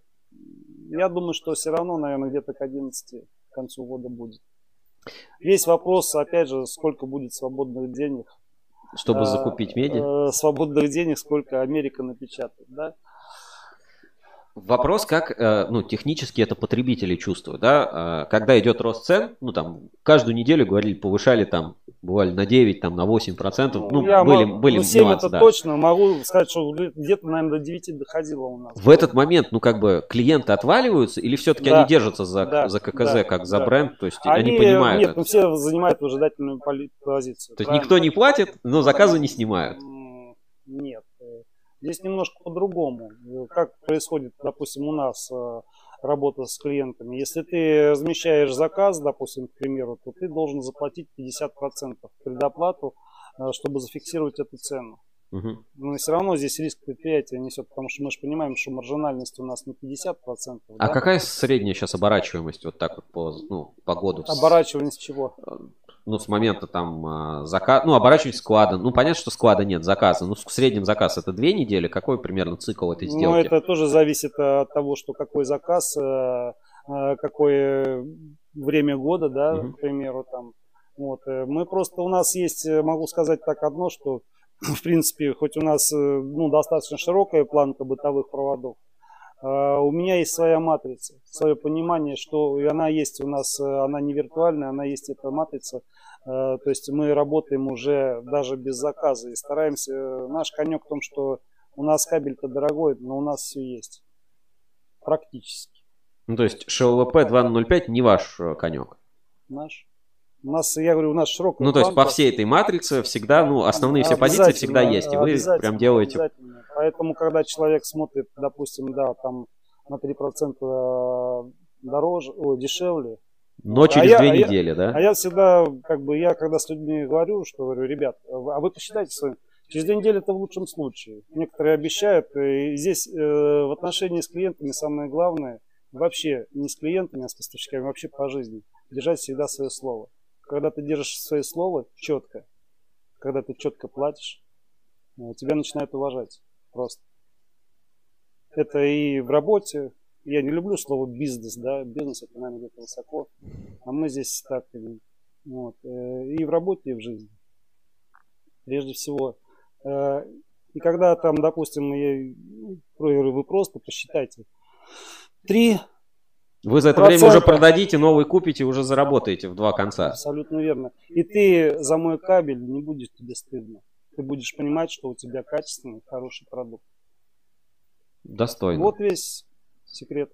Я думаю, что все равно, наверное, где-то к 11 к концу года будет. Весь вопрос, опять же, сколько будет свободных денег. чтобы Э, закупить меди. э, Свободных денег, сколько Америка напечатает, да? Вопрос, как, э, ну, технически это потребители чувствуют, да, Э, когда идет рост цен, ну, там, каждую неделю говорили, повышали там, бывали на 9, там, на 8 процентов, ну, я были, могу- были ну, 7 нюансы, это да. точно. Могу сказать, что где-то, наверное, до 9 доходило у нас. В этот момент, ну, как бы, клиенты отваливаются или все-таки Да. они держатся за, Да, за ККЗ, да, как за да. бренд, то есть они, понимают Нет, это. ну все занимают выжидательную поли- позицию. То есть правильно? никто не платит, но заказы не снимают. Нет. Э, Здесь немножко по-другому. Э, Как происходит, допустим, у нас э, работа с клиентами. Если ты размещаешь заказ, допустим, к примеру, то ты должен заплатить 50% предоплату, э, чтобы зафиксировать эту цену. Мгм. Но все равно здесь риск предприятия несет, потому что мы же понимаем, что маржинальность у нас не 50%. А да? какая средняя сейчас оборачиваемость вот так вот по, ну, по году? С чего? Ну, с момента там заказа, ну, оборачивать склада. Ну, понятно, что склада нет, заказа. Ну, в среднем заказ это две недели. Какой примерно цикл этой Ну, сделки? это тоже зависит от того, что какой заказ, э, какой, э, время года, да, Мгм. к примеру, там. Вот. э, Мы просто, у нас есть, э, могу сказать так одно, что, <clears throat> в принципе, хоть у нас, ну, достаточно широкая планка бытовых проводов, а, у меня есть своя матрица, свое понимание, что она есть у нас, э, она не виртуальная, она есть эта матрица. Э, То есть мы работаем уже даже без заказа и стараемся. Наш конек в том, что у нас кабель-то дорогой, но у нас все есть. Практически. Ну, то есть ШЛВП 205 не ваш э, конек. Наш. У нас, я говорю, у нас широкая Ну, то есть по всей этой матрице всегда, ну, основные все позиции всегда есть. И вы прям делаете... Поэтому, когда человек смотрит, допустим, да, там на 3% дороже, ой, дешевле, Но через я- две а я- недели, да? А я всегда, как бы, я когда с людьми говорю, что говорю, ребят, а вы посчитайте своим. Через две недели это в лучшем случае. Некоторые обещают. И здесь э, в отношении с клиентами самое главное, вообще не с клиентами, а с поставщиками, вообще по жизни, держать всегда свое слово. Когда ты держишь свое слово четко, когда ты четко платишь, э, тебя начинают уважать просто. Это и в работе. Я не люблю слово бизнес, да, бизнес это, наверное, где-то высоко. А мы здесь так, вот, э, и в работе, и в жизни. Прежде всего. Э, И когда там, допустим, я, ну, говорю, вы просто посчитайте. Три, Вы за это время уже процента. продадите, новый купите, уже заработаете в два конца. абсолютно верно. И ты за мой кабель не будешь тебе стыдно. Ты будешь понимать, что у тебя качественный, хороший продукт. Достойно. Вот весь секрет.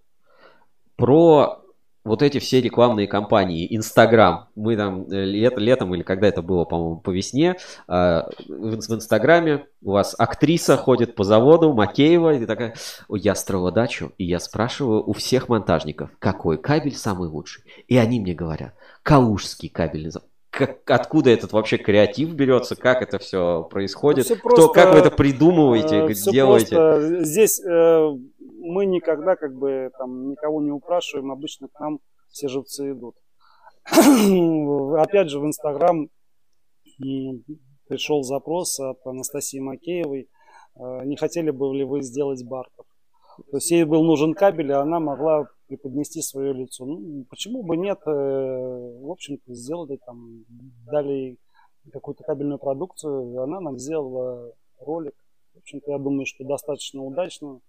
Про вот эти все рекламные кампании, Инстаграм. Мы там э, лет- летом или когда это было, по-моему, по весне, э, в Инстаграме у вас актриса ходит по заводу, Макеева, и такая, «Ой, я строила дачу, и я спрашиваю у всех монтажников, какой кабель самый лучший. И они мне говорят, калужский кабельный завод. Как, откуда этот вообще креатив берется, как это все происходит, Кто, просто, как вы это придумываете, Э, всё делаете? просто. Здесь э, мы никогда как бы там никого не упрашиваем, обычно к нам все живцы идут. <coughs> Опять же в Инстаграм пришел запрос от Анастасии Макеевой. э, Не хотели бы ли вы сделать бартер? То есть ей был нужен кабель, и она могла преподнести свое лицо. Ну, почему бы нет? э, В общем-то, сделали там, дали какую-то кабельную продукцию, она нам сделала ролик. В общем-то, я думаю, что достаточно удачно,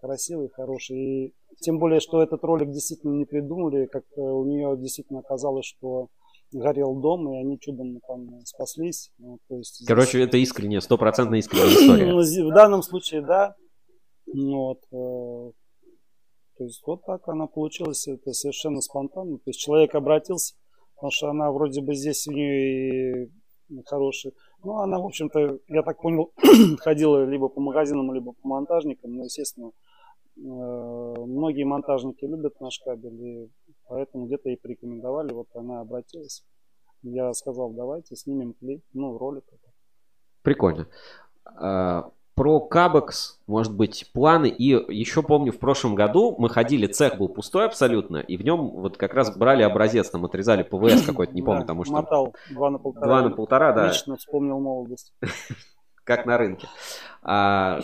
красивый, хороший. И тем более, что этот ролик действительно не придумали, как э, у нее действительно оказалось, что горел дом, и они чудом там спаслись. Ну, то есть здесь- Короче, это искренняя, стопроцентно искренняя <clears throat> история. ну, В данном случае, да. Ну, Вот, э, то есть вот так она получилась, это совершенно спонтанно. То есть человек обратился, потому что она вроде бы здесь у нее и хороший. Ну, она, в общем-то, я так понял, <clears throat> ходила либо по магазинам, либо по монтажникам. Но, естественно, э, многие монтажники любят наш кабель, и поэтому где-то ей порекомендовали. Вот она обратилась. Я сказал, давайте снимем клип, ну, ролик. Прикольно. А, Про Кабекс, может быть, планы. И еще помню, в прошлом году мы ходили, цех был пустой абсолютно, и в нем вот как раз брали образец, там отрезали ПВС какой-то, не <clears throat> помню, потому что Мотал два на полтора. два на полтора, да, Лично вспомнил молодость. <laughs> как на рынке. А,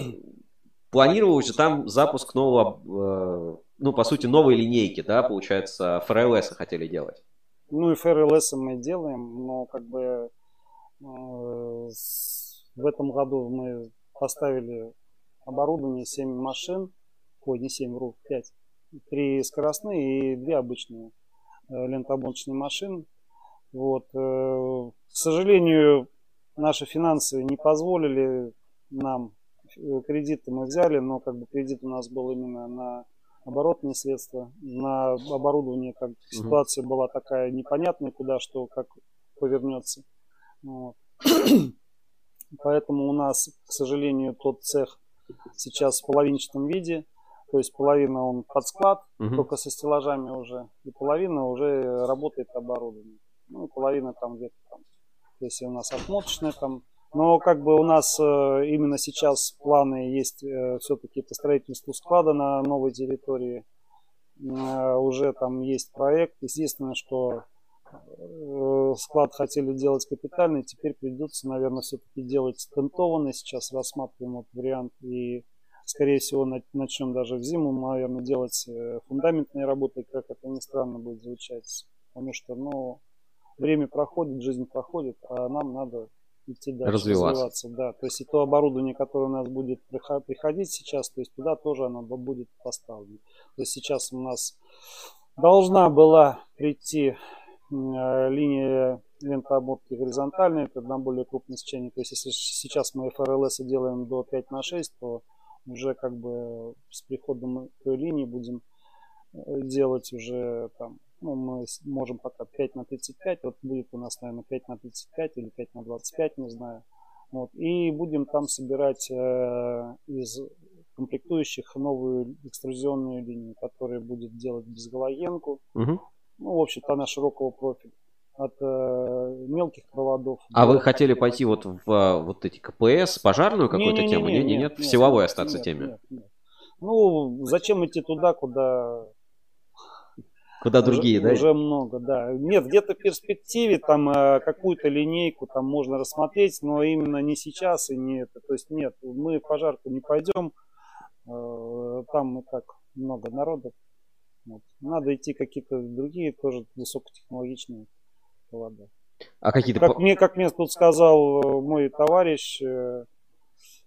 планировалось же там запуск нового, э, ну, по сути, новой линейки, да, получается, ФРЛС хотели делать. Ну и ФРЛС мы делаем, но как бы э, в этом году мы поставили оборудование 7 машин, ой, не 7, вру, 5. Три скоростные и две обычные э, лентобоночные машины. Вот. э, К сожалению, наши финансы не позволили нам э, кредиты мы взяли, но как бы кредит у нас был именно на оборотные средства, на оборудование, как ситуация была такая непонятная, куда что, как повернется. Вот. Поэтому у нас, к сожалению, тот цех сейчас в половинчатом виде. То есть половина он под склад, Мгм. только со стеллажами уже, и половина уже работает оборудование. Ну, половина там где-то там, если у нас отмоточная там. Но как бы у нас э, именно сейчас планы есть все-таки это строительство склада на новой территории. Э, уже там есть проект. Естественно, что э, склад хотели делать капитальный, теперь придется, наверное, все-таки делать стентованный. Сейчас рассматриваем вот вариант и скорее всего, на- начнем даже в зиму, наверное, делать э, фундаментные работы, как это ни странно будет звучать. потому что, ну, время проходит, жизнь проходит, а нам надо идти дальше, Развиваться. развиваться. Да, то есть и то оборудование, которое у нас будет прихо- приходить сейчас, то есть туда тоже оно бу- будет поставлено. То есть сейчас у нас должна была прийти э, линия лентообмотки горизонтальная, это на более крупное сечение. То есть если сейчас мы ФРЛС делаем до 5 на 6, то уже как бы с приходом той линии будем э, делать уже там, ну, мы можем пока 5 на 35, вот будет у нас, наверное, 5 на 35 или 5 на 25, не знаю. Вот. И будем там собирать э, из комплектующих новую экструзионную линию, которая будет делать безгалогенку. Мгм. Ну, в общем-то, она широкого профиля. От э, мелких проводов. А до- вы хотели пойти вот в а, вот эти КПС, пожарную какую-то Не-не-не, тему? Нет, нет, нет, в силовой остаться нет, теме. нет, нет. Ну, зачем идти туда, куда Куда уже- другие, да? Уже много, да. Нет, где-то в перспективе там э, какую-то линейку там можно рассмотреть, но именно не сейчас и не это. То есть нет, мы в пожарку не пойдем. э, Там и так много народу. Вот. Надо идти какие-то другие тоже высокотехнологичные провода. А какие-то... Как мне, как мне тут сказал э, мой товарищ, э,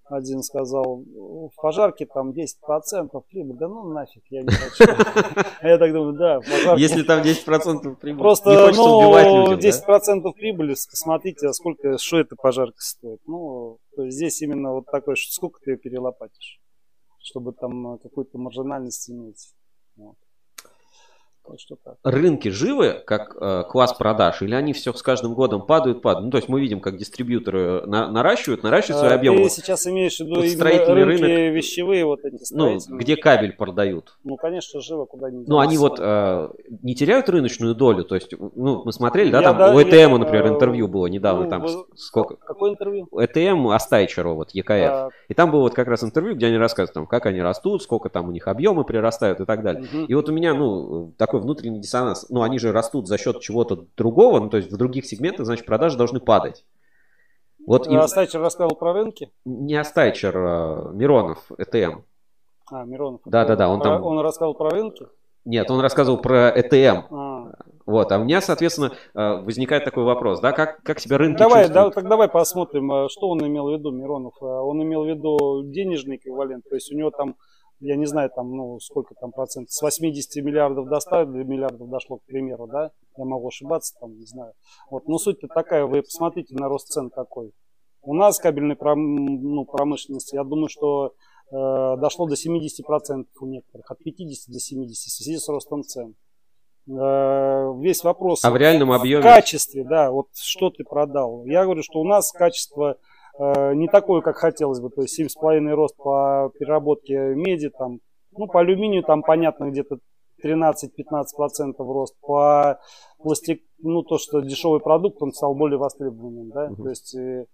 один сказал, в пожарке там 10% прибыль. Да ну нафиг, я не хочу. А <laughs> я так думаю, да, в пожарке. Если там 10% прибыли, Просто, ну, людям, да? 10% прибыли, посмотрите, а сколько, что эта пожарка стоит. Ну, то есть здесь именно вот такой, сколько ты ее перелопатишь, чтобы там э, какую-то маржинальность иметь. Вот. Рынки живы, как э, класс продаж, или они все с каждым годом падают, падают? Ну, то есть мы видим, как дистрибьюторы на- наращивают, наращивают свои А, объемы. Ты сейчас имеешь в виду строительный рынки рынок. вещевые, вот эти Ну, где кабель продают. Ну, конечно, живо куда нибудь Ну, они вот э, не теряют рыночную долю, то есть, ну, мы смотрели, да, Я там да- у я, ЭТМ, например, э, интервью было недавно, ну, там вы- сколько... Какое интервью? ЭТМ Астайчерова, вот, ЕКФ. Так, И там было вот как раз интервью, где они рассказывают, там, как они растут, сколько там у них объемы прирастают и так далее. мгм. И вот у меня, ну, такой внутренний диссонанс. Ну, они же растут за счет чего-то другого, ну, то есть в других сегментах, значит, продажи должны падать. Вот А Стайчер рассказывал про рынки? не Астайчер, а Миронов, ЭТМ. А, Миронов. Да-да-да, он там- Он рассказывал про рынки? Нет, он рассказывал про ЭТМ. А. Вот, а у меня, соответственно, э, возникает такой вопрос, да, как, как себя рынки Давай, чувствуют? да, так давай посмотрим, а, что он имел в виду, Миронов. А, Он имел в виду денежный эквивалент, то есть у него там, я не знаю, там, ну, сколько там процентов, с 80 миллиардов до 100 миллиардов дошло, к примеру, да, я могу ошибаться, там, не знаю. Вот, но суть-то такая, вы посмотрите на рост цен какой. У нас кабельной пром- ну, промышленности, я думаю, что э, дошло до 70% у некоторых, от 50 до 70 в связи с ростом цен. Э, весь вопрос А в реальном в объеме? качестве, да, вот что ты продал. Я говорю, что у нас качество не такое, как хотелось бы, то есть 7,5 рост по переработке меди, там, ну, по алюминию там, понятно, где-то 13-15% рост, по пластик, ну, то, что дешевый продукт, он стал более востребованным, да, Мгм. то есть э,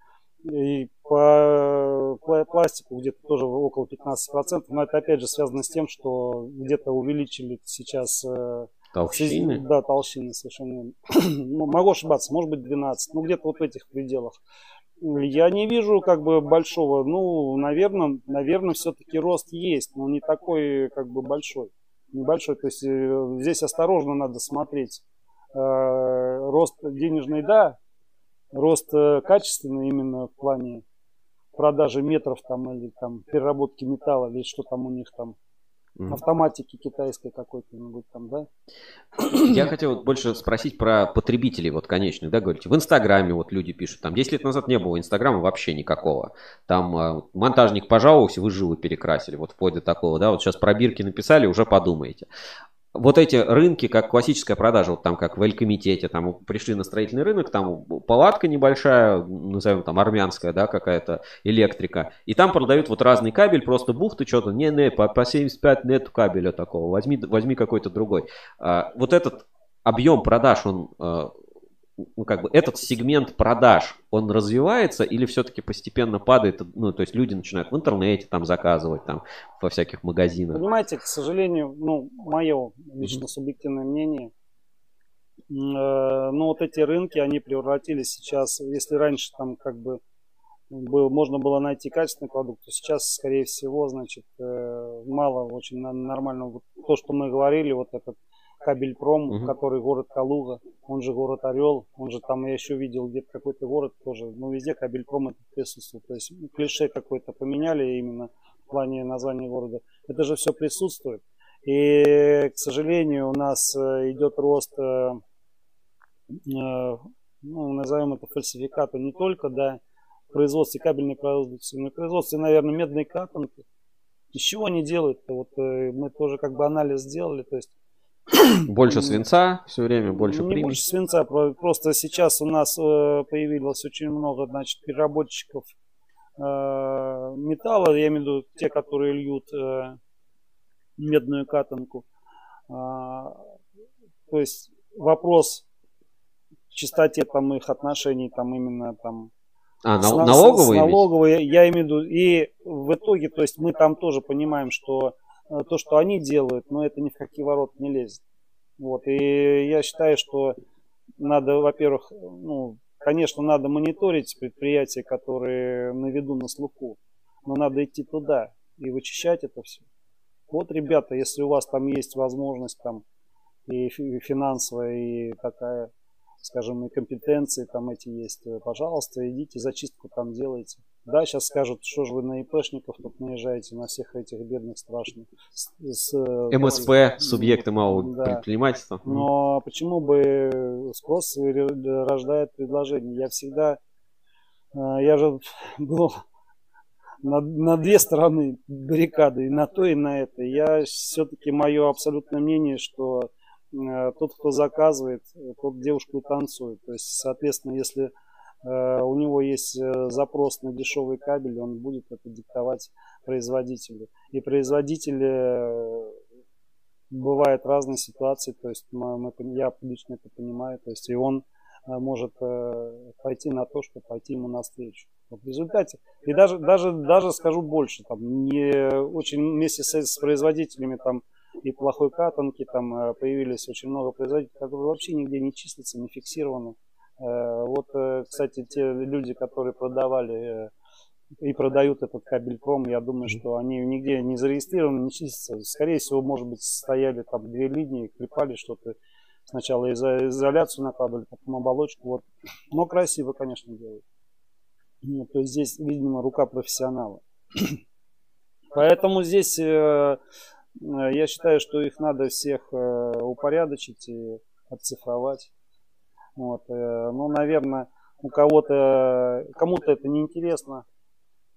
и по пла- пластику где-то тоже около 15%, но это опять же связано с тем, что где-то увеличили сейчас э, Толщины? да, толщины совершенно. <clears throat> ну, могу ошибаться, может быть 12, ну где-то вот в этих пределах. Я не вижу как бы большого, ну, наверное, наверное, все-таки рост есть, но не такой как бы большой. Небольшой, то есть э, здесь осторожно надо смотреть. Э, рост денежный, да, рост э, качественный именно в плане продажи метров там или там переработки металла или что там у них там. Автоматики китайской какой-то-нибудь там, да? Я хотел вот больше спросить про потребителей, вот конечных, да, говорите. В Инстаграме вот люди пишут, там 10 лет назад не было Инстаграма вообще никакого. Там э, монтажник пожаловался, вы жилы перекрасили, вот вплоть до такого, да, вот сейчас пробирки написали, уже подумаете. Вот эти рынки, как классическая продажа, вот там как в Эль-Комитете, там пришли на строительный рынок, там палатка небольшая, назовем там армянская, да, какая-то электрика, и там продают вот разный кабель, просто бух, ты что-то, не-не, по, по 75 нету кабеля такого, возьми, возьми какой-то другой. А, вот этот объем продаж, он, а, ну, как бы, этот сегмент продаж, он развивается или все-таки постепенно падает, ну, то есть люди начинают в интернете там заказывать, там, во всяких магазинах. Понимаете, к сожалению, ну, мое лично субъективное мнение, э, ну, вот эти рынки, они превратились сейчас, если раньше там как бы был, можно было найти качественный продукт, то сейчас, скорее всего, значит, э, мало очень нормального. То, что мы говорили, вот этот Кабельпром, Мгм. который город Калуга, он же город Орел, он же там я еще видел где-то какой-то город тоже, ну везде Кабельпром это присутствует. То есть клише какое-то поменяли именно в плане названия города. Это же все присутствует. И, к сожалению, у нас э, идет рост, э, э, ну, назовем это фальсификатом, не только, да, производстве кабельной продукции, но и производстве, наверное, медной катанки. Из чего они делают-то? Вот э, мы тоже как бы анализ сделали, то есть Больше свинца все время, больше ну, не примесь. больше свинца, про- просто сейчас у нас э, появилось очень много, значит, переработчиков э, металла, я имею в виду те, которые льют э, медную катанку. А, то есть вопрос чистоте там их отношений, там именно там А, с на- на- налоговые с ведь? налоговые, я имею в виду, и в итоге, то есть мы там тоже понимаем, что то, что они делают, но это ни в какие ворота не лезет. Вот, и я считаю, что надо, во-первых, ну, конечно, надо мониторить предприятия, которые на виду, на слуху, но надо идти туда и вычищать это все. Вот, ребята, если у вас там есть возможность там и фи- финансовая, и такая, скажем, и компетенции там эти есть, э, пожалуйста, идите зачистку там делайте. Да, сейчас скажут, что же вы на ИПшников тут наезжаете, на всех этих бедных страшных. С- с, э, МСП, субъекты малого Да. предпринимательства. но почему бы спрос рождает предложение? Я всегда, э, я же <laughs> был на, на две стороны баррикады, и на то, и на это. Я все-таки мое абсолютное мнение, что тот, кто заказывает, э, тот девушку танцует. То есть, соответственно, если э, у него есть э, запрос на дешевый кабель, он будет это диктовать производителю. И производители э, бывают разные ситуации, то есть я лично это понимаю, то есть и он э, может э, пойти на то, что пойти ему навстречу. Вот в результате, и даже, даже, даже скажу больше, там, не очень вместе с, с производителями там и плохой катанки там э, появились очень много производителей, которые вообще нигде не числятся, не фиксированы. Э, Вот, э, кстати, те люди, которые продавали и продают этот кабельпром, я думаю, что они нигде не зарегистрированы, не числятся. Скорее всего, может быть, стояли там две линии, клепали что-то. Сначала изо- изоляцию накладывали, потом оболочку. Вот. Но красиво, конечно, делают. Ну, то есть здесь, видимо, рука профессионала. <clears throat> Поэтому здесь э, я считаю, что их надо всех э, упорядочить и отцифровать. Вот, э, ну, наверное, у кого-то, кому-то это неинтересно.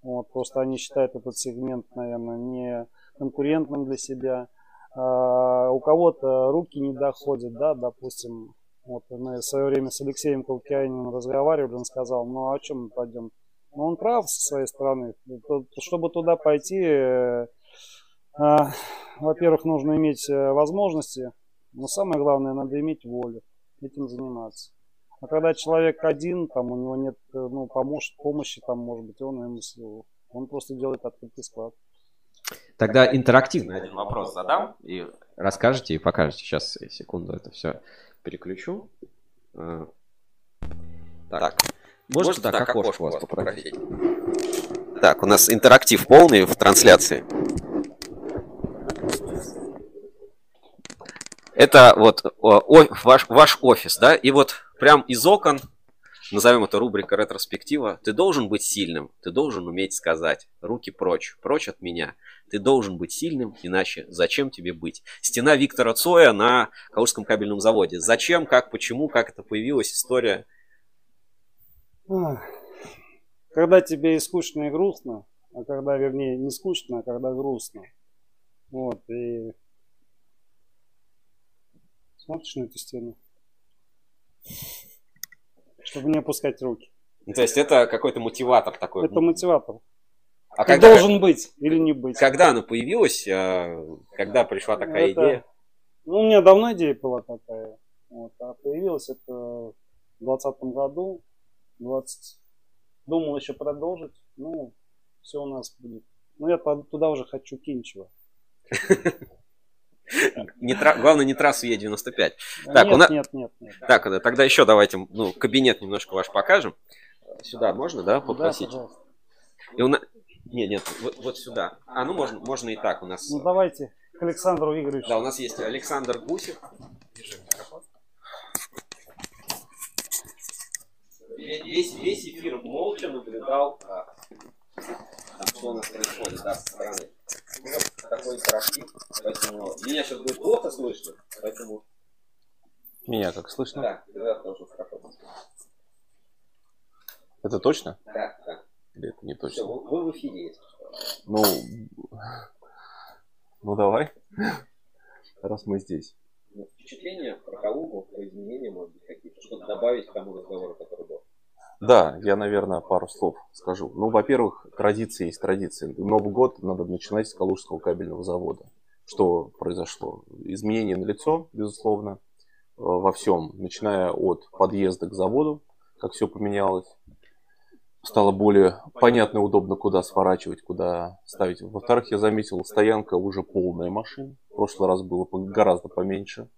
Вот, просто они считают этот сегмент, наверное, не конкурентным для себя. А у кого-то руки не доходят, да, допустим. Вот мы в свое время с Алексеем Калкианиным разговаривали, он сказал, ну о чем мы пойдем? Ну он прав со своей стороны. То- Чтобы туда пойти, э, а, во-первых, нужно иметь э, возможности, но самое главное, надо иметь волю этим заниматься. А когда человек один, там у него нет э, ну, помощ, помощи, там, может быть, он, с- он просто делает открытый склад. Тогда интерактивно один вопрос задам и расскажете и покажете. Сейчас, секунду, это все переключу. А. Так, можно так окошко у вас попросить? Так, у нас интерактив полный в трансляции. Это вот о, ваш, ваш офис, да, и вот прям из окон, назовем это рубрика ретроспектива, ты должен быть сильным, ты должен уметь сказать, руки прочь, прочь от меня. Ты должен быть сильным, иначе зачем тебе быть? Стена Виктора Цоя на Калужском кабельном заводе. Зачем, как, почему, как это появилась история? Когда тебе и скучно, и грустно, а когда, вернее, не скучно, а когда грустно. Вот, и смотришь на эту стену, чтобы не опускать руки. Ну, То есть это какой-то мотиватор такой. Это мотиватор. а Ты когда, должен быть или не быть. когда она появилась, э, когда пришла такая Это- идея? Ну, у меня давно идея была такая. Вот, а появилась это в двадцатом году. 20... Думал еще продолжить. Ну, все у нас будет. Ну, я туда уже хочу Кинчева. <laughs> Не тра... Главное, не трассу Е95. Так, нет, у нас... нет, нет, нет. Так, тогда еще давайте ну, кабинет немножко ваш покажем. Сюда можно, да, ну попросить? Да. И у нас... Нет, нет, вот, вот сюда. А ну можно, можно и так у нас. Ну давайте к Александру Игоревичу. Да, у нас есть Александр Гусев. Весь, весь эфир молча наблюдал, а, а что у нас происходит да, со стороны. Такой интерактив, поэтому меня сейчас будет плохо слышно, поэтому... Меня как слышно? Да, тогда тоже хорошо. Это точно? Да, да. Или это не Все, точно? вы, вы в эфире есть. Ну, ну давай, раз мы здесь. Ну, Впечатления про Калугу, про изменения, может быть, какие-то, что-то добавить к тому разговору, который был. Да, я, наверное, пару слов скажу. Ну, во-первых, традиции есть традиции. Новый год надо начинать с Калужского кабельного завода. Что произошло? Изменения на лицо, безусловно, э, во всем, начиная от подъезда к заводу, как все поменялось. Стало более понятно и удобно, куда сворачивать, куда ставить. Во-вторых, я заметил, стоянка уже полная машин. В прошлый раз было гораздо поменьше.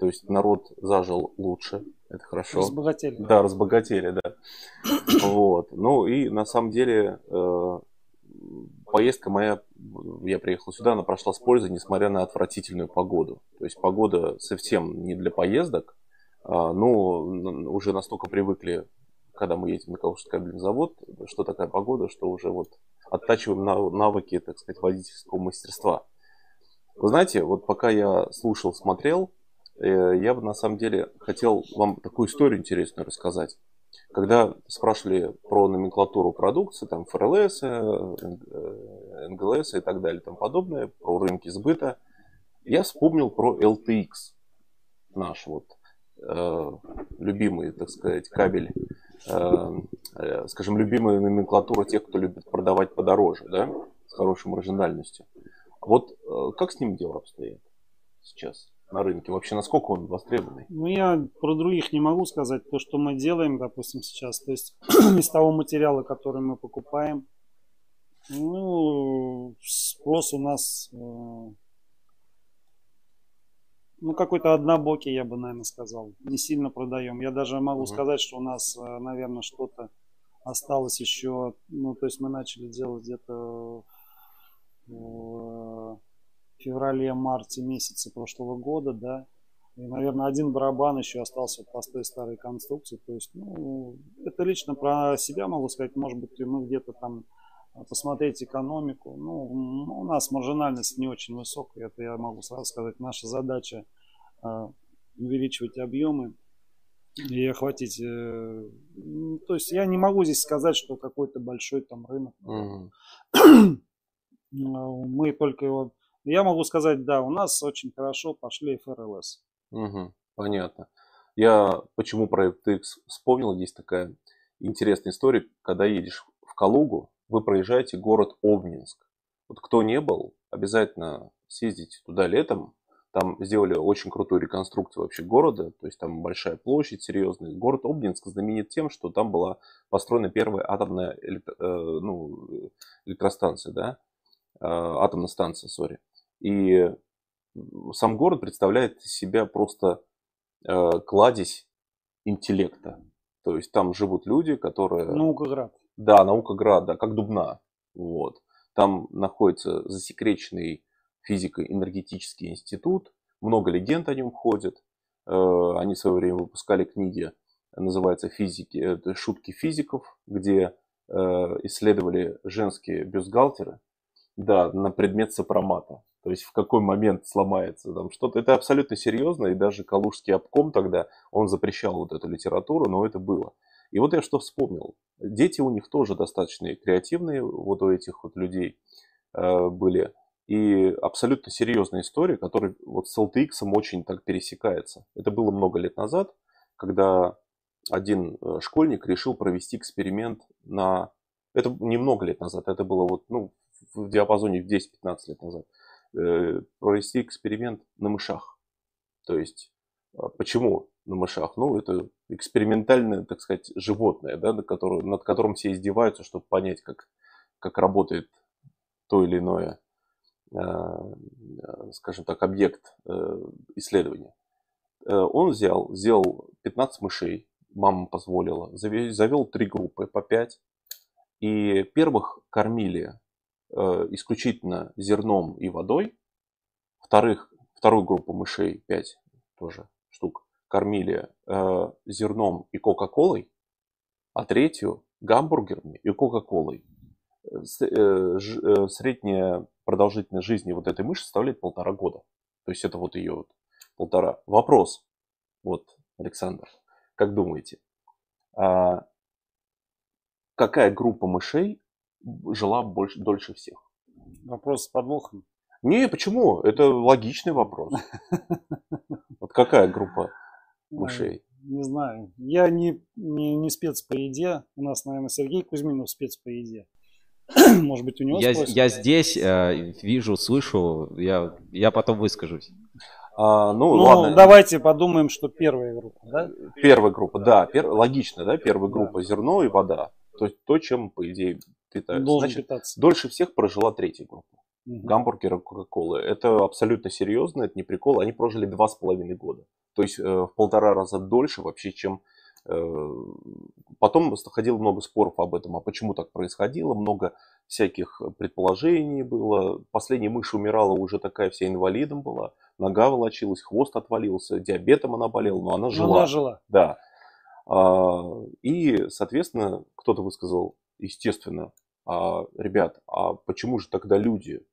То есть народ зажил лучше. Это хорошо. Разбогатели. Да, разбогатели, да. <coughs> Вот. Ну и на самом деле э, поездка моя, я приехал сюда, она прошла с пользой, несмотря на отвратительную погоду. То есть погода совсем не для поездок. А, ну, уже настолько привыкли, когда мы едем на Калужский завод, что такая погода, что уже вот оттачиваем нав- навыки, так сказать, водительского мастерства. Вы знаете, вот пока я слушал, смотрел, э, я бы на самом деле хотел вам такую историю интересную рассказать. Когда спрашивали про номенклатуру продукции, там ФРЛС, э, э, НГЛС и так далее тому подобное, про рынки сбыта, я вспомнил про LTX, наш вот э, любимый, так сказать, кабель, э, э, скажем, любимая номенклатура тех, кто любит продавать подороже, да, с хорошей маржинальностью. Вот э, как с ним дела обстоят сейчас на рынке? Вообще, насколько он востребованный? Ну, я про других не могу сказать. То, что мы делаем, допустим, сейчас, то есть <clears throat> из того материала, который мы покупаем, ну, спрос у нас, э, ну, какой-то однобокий, я бы, наверное, сказал. Не сильно продаем. Я даже могу Мгм. сказать, что у нас, э, наверное, что-то осталось еще, ну, то есть мы начали делать где-то в феврале-марте месяце прошлого года, да, и, наверное, один барабан еще остался по той старой конструкции. То есть, ну, это лично про себя могу сказать. Может быть, мы где-то там а, посмотреть экономику. Ну, у нас маржинальность не очень высокая. Это я могу сразу сказать. Наша задача а, увеличивать объемы и охватить. э, То есть я не могу здесь сказать, что какой-то большой там рынок. Ну, <clears throat> Мы только его... Я могу сказать, да, у нас очень хорошо пошли ФРЛС. Мгм, понятно. Я почему про FTX вспомнил, есть такая интересная история, когда едешь в Калугу, вы проезжаете город Обнинск. Вот кто не был, обязательно съездите туда летом. Там сделали очень крутую реконструкцию вообще города, то есть там большая площадь, серьезный. Город Обнинск знаменит тем, что там была построена первая атомная электро- э, ну, электростанция, да, Э, атомная станция, сори. И сам город представляет из себя просто э, кладезь интеллекта. То есть там живут люди, которые... Наукоград. Да, Наукоград, да, как Дубна. Вот. Там находится засекреченный физико-энергетический институт. Много легенд о нем ходит. Э, Они в свое время выпускали книги, называется «Физики», «Шутки физиков», где э, исследовали женские бюстгальтеры, да, на предмет сопромата. То есть в какой момент сломается там что-то. Это абсолютно серьезно, и даже Калужский обком тогда, он запрещал вот эту литературу, но это было. И вот я что вспомнил. Дети у них тоже достаточно креативные, вот у этих вот людей э, были. И абсолютно серьезная история, которая вот с LTX очень так пересекается. Это было много лет назад, когда один э, школьник решил провести эксперимент на... Это не много лет назад, это было вот, ну, в диапазоне в 10-15 лет назад. Э, провести эксперимент на мышах. То есть, а, почему на мышах? Ну, это экспериментальное, так сказать, животное, да, над, которым, над которым все издеваются, чтобы понять, как, как работает то или иное, э, э, скажем так, объект э, исследования. Э, Он взял, сделал 15 мышей, мама позволила, заве- завел три группы по 5, и первых кормили исключительно зерном и водой, вторых, вторую группу мышей, 5 тоже штук, кормили э, зерном и кока-колой, а третью гамбургерами и кока-колой. Э, э, э, Средняя продолжительность жизни вот этой мыши составляет полтора года. То есть это вот ее вот полтора. Вопрос. Вот, Александр, как думаете, а какая группа мышей жила больше, дольше всех? Вопрос с подвохом. Не, почему? Это логичный вопрос. Вот какая группа мышей? Не знаю. Я не, не, не спец по еде. У нас, наверное, Сергей Кузьминов спец по еде. <clears throat> Может быть, у него Я, спросят? я здесь э, вижу, слышу, я, я потом выскажусь. А, ну, Ну, ладно. давайте подумаем, что первая группа, да? Первая группа, да, пер- логично, да, первая Да. группа зерно и вода. То есть то, чем, по идее, питаются. Должен Значит, питаться. дольше всех прожила третья группа. Мгм. Гамбургеры, кока-колы. Это абсолютно серьезно, это не прикол. Они прожили два с половиной года. То есть э, в полтора раза дольше вообще, чем... э, Потом ходило много споров об этом, а почему так происходило. Много всяких предположений было. Последняя мышь умирала уже такая вся инвалидом была. Нога волочилась, хвост отвалился, диабетом она болела, но она жила. она жила. Да. А, И, соответственно, кто-то высказал, естественно, а, ребят, а почему же тогда люди?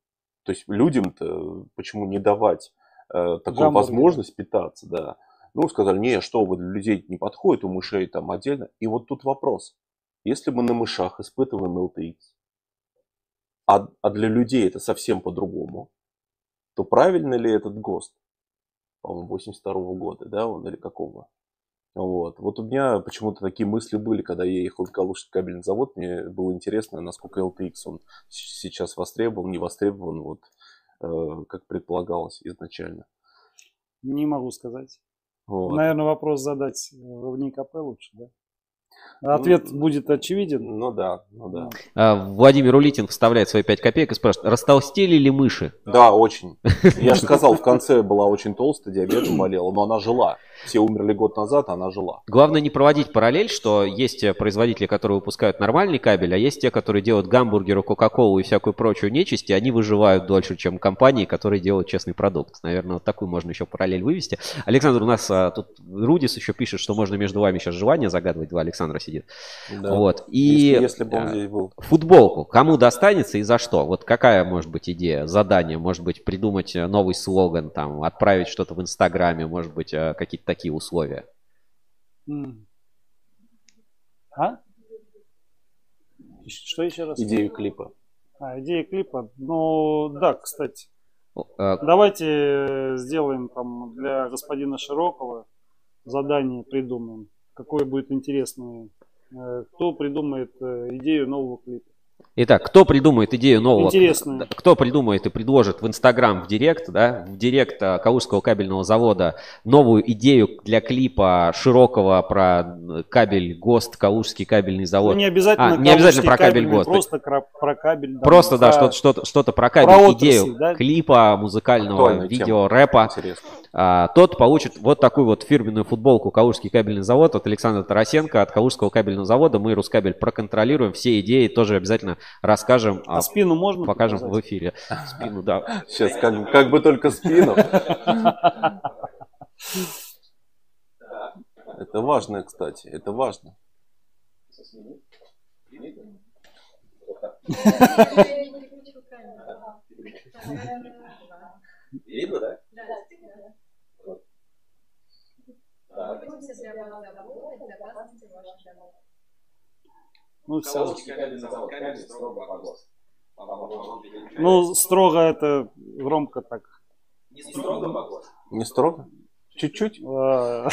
То есть людям-то почему не давать э, такую Гамбургеры. возможность питаться, да? Ну, сказали, не, что вы, для людей не подходит, у мышей там отдельно. И вот тут вопрос. Если мы на мышах испытываем LTX, а, а для людей это совсем по-другому, то правильно ли этот ГОСТ? По-моему, 82 года, да, он или какого? Вот. вот у меня почему-то такие мысли были, когда я ехал в Калужский кабельный завод. Мне было интересно, насколько LTX он сейчас востребован, не востребован, вот, э, как предполагалось изначально. Не могу сказать. Вот. Наверное, вопрос задать э, в НИКП лучше, да? Ответ Ну, будет очевиден. Ну да, ну да. А, Владимир Улитин вставляет свои 5 копеек и спрашивает, растолстели ли мыши? Да, очень. Я же сказал, в конце была очень толстая, диабетом болела, но она жила. Все умерли год назад, а она жила. Главное не проводить параллель, что есть производители, которые выпускают нормальный кабель, а есть те, которые делают гамбургеры, кока-колу и всякую прочую нечисть, и они выживают дольше, чем компании, которые делают честный продукт. Наверное, вот такую можно еще параллель вывести. Александр, у нас а, тут Рудис еще пишет, что можно между вами сейчас желание загадывать. Два Александра сидит. Да. Вот. И Если, если бы он а, здесь был. футболку кому достанется и за что? Вот какая может быть идея, задание? Может быть, придумать э, новый слоган, там, отправить что-то в Инстаграме, может быть, э, какие-то такие условия. А? Что еще раз? Идею клипа. А, идея клипа. Ну, да, кстати. Э, Давайте э, сделаем там для господина Широкого задание придумаем. Какое будет интересное. Э, Кто придумает э, идею нового клипа? Итак, кто придумает идею нового? Интересную. Да, Кто придумает и предложит в Инстаграм, в Директ, да, в Директ а, Калужского кабельного завода новую идею для клипа широкого про э, кабель ГОСТ, Калужский кабельный завод. Ну, не обязательно, А, не обязательно про кабель ГОСТ. Просто про кабель. да, Просто, да, про- что-то, что-то, что-то про кабель, про отрасль, идею да? клипа, музыкального, Актуальная видео, тема. рэпа. Интересно. А, тот получит вот такую вот фирменную футболку Калужский кабельный завод от Александра Тарасенко от Калужского кабельного завода. Мы Рускабель проконтролируем, все идеи тоже обязательно расскажем, А а, спину можно покажем в показать? эфире. <laughs> Спину, да. Сейчас, как, как бы только спину. Это важно, кстати, это важно. Видно, да? Ну, все. Ну, строго это громко так. Не строго? Чуть-чуть? А.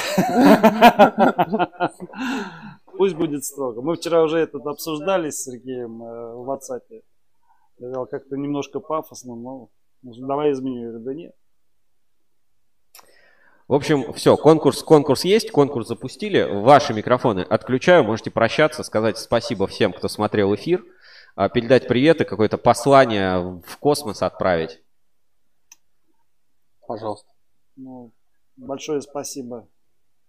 Пусть будет строго. Мы вчера уже это обсуждали с Сергеем э, в WhatsApp. Я говорил, как-то немножко пафосно, но давай изменим. Я говорю, да нет. В общем, все, конкурс, конкурс есть, конкурс запустили. Ваши микрофоны отключаю, можете прощаться, сказать спасибо всем, кто смотрел эфир, а, передать привет и какое-то послание в космос отправить. Пожалуйста. Ну, большое спасибо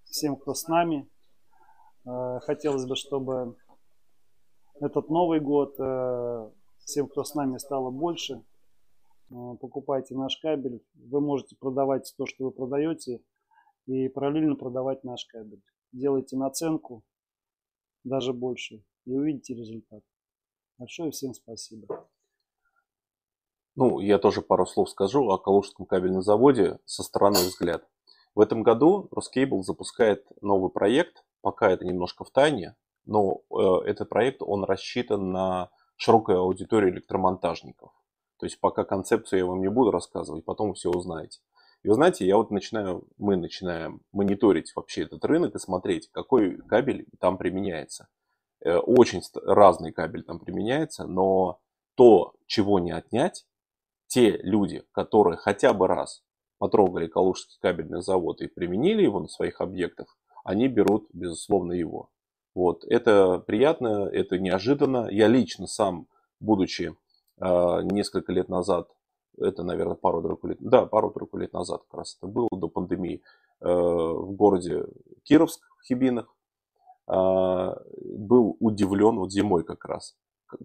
всем, кто с нами. Э, Хотелось бы, чтобы этот Новый год э, всем, кто с нами, стало больше. Э, Покупайте наш кабель. Вы можете продавать то, что вы продаете, и параллельно продавать наш кабель. Делайте наценку. даже больше, и увидите результат. Большое всем спасибо. Ну, я тоже пару слов скажу о Калужском кабельном заводе со стороны взгляд. В этом году Роскейбл запускает новый проект, пока это немножко в тайне, но э, этот проект, он рассчитан на широкую аудиторию электромонтажников. То есть пока концепцию я вам не буду рассказывать, потом все узнаете. И вы знаете, я вот начинаю, мы начинаем мониторить вообще этот рынок и смотреть, какой кабель там применяется. Э, очень разный кабель там применяется, но то, чего не отнять, те люди, которые хотя бы раз потрогали Калужский кабельный завод и применили его на своих объектах, они берут, безусловно, его. Вот. Это приятно, это неожиданно. Я лично сам, будучи несколько лет назад это, наверное, пару-тройку лет, да, пару-тройку лет назад как раз это было, до пандемии, э, в городе Кировск, в Хибинах, а, был удивлен, вот зимой как раз,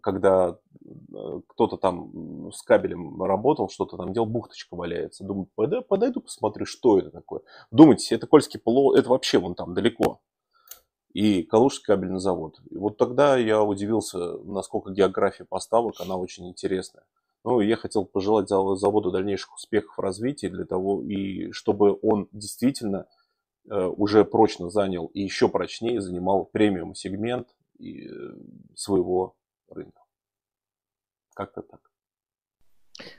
когда э, кто-то там с кабелем работал, что-то там делал, бухточка валяется. Думаю, подойду посмотрю, что это такое. Думаете, это Кольский полуостров, это вообще вон там далеко. И Калужский кабельный завод. И вот тогда я удивился, насколько география поставок, она очень интересная. Ну, я хотел пожелать заводу дальнейших успехов в развитии для того, и чтобы он действительно э, уже прочно занял и еще прочнее занимал премиум сегмент э, своего рынка. Как-то так.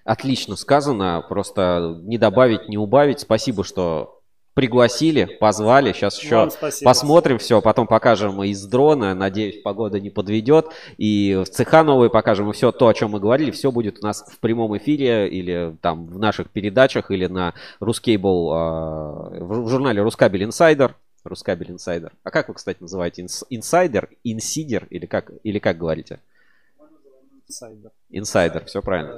Отлично сказано, просто не добавить, не убавить. Спасибо, что пригласили, позвали. Сейчас еще посмотрим все, потом покажем из дрона. Надеюсь, погода не подведет. И в цеха новые покажем. И все то, о чем мы говорили, все будет у нас в прямом эфире или там в наших передачах, или на RusCable, э, в журнале RusCable Insider. RusCable Insider. А как вы, кстати, называете? Инсайдер? Инсидер? Или как, или как говорите? Инсайдер. Инсайдер, все правильно.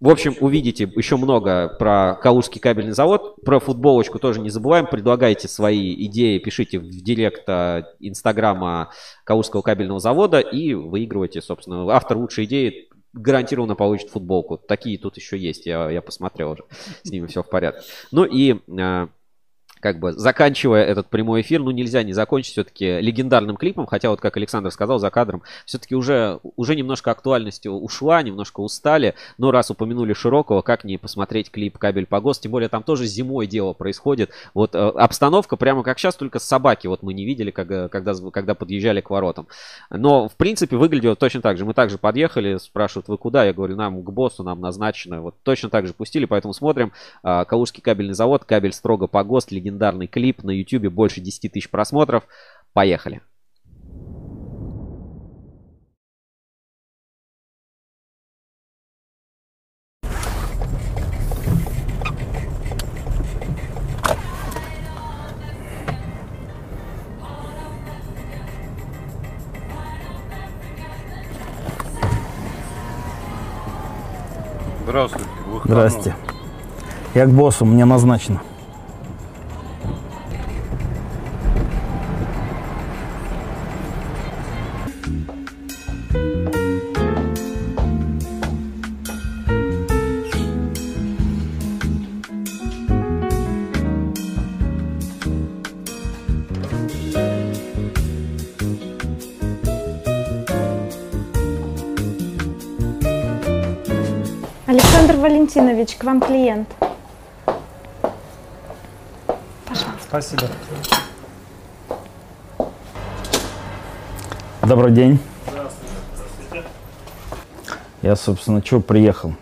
В общем, увидите еще много про Калужский кабельный завод. Про футболочку тоже не забываем. Предлагайте свои идеи, пишите в директ а, инстаграма Калужского кабельного завода и выигрывайте, собственно. Автор лучшей идеи гарантированно получит футболку. Такие тут еще есть, я, я посмотрел уже. С ними все в порядке. Ну и а, как бы заканчивая этот прямой эфир, ну нельзя не закончить все-таки легендарным клипом, хотя вот как Александр сказал за кадром, все-таки уже, уже немножко актуальность ушла, немножко устали, но раз упомянули Широкого, как не посмотреть клип «Кабель по ГОСТ», тем более там тоже зимой дело происходит, вот э, обстановка прямо как сейчас, только собаки вот мы не видели, когда, когда, когда подъезжали к воротам, но в принципе выглядело точно так же, мы также подъехали, спрашивают, вы куда, я говорю, нам к боссу, нам назначено, вот точно так же пустили, поэтому смотрим, э, Калужский кабельный завод, кабель строго по ГОСТ, легендарный легендарный клип на YouTube, больше 10 тысяч просмотров. Поехали! Здравствуйте. Здрасте. Я к боссу, мне назначено. Валентинович, к вам клиент. Пожалуйста. Спасибо. Добрый день. Здравствуйте. Я, собственно, что приехал?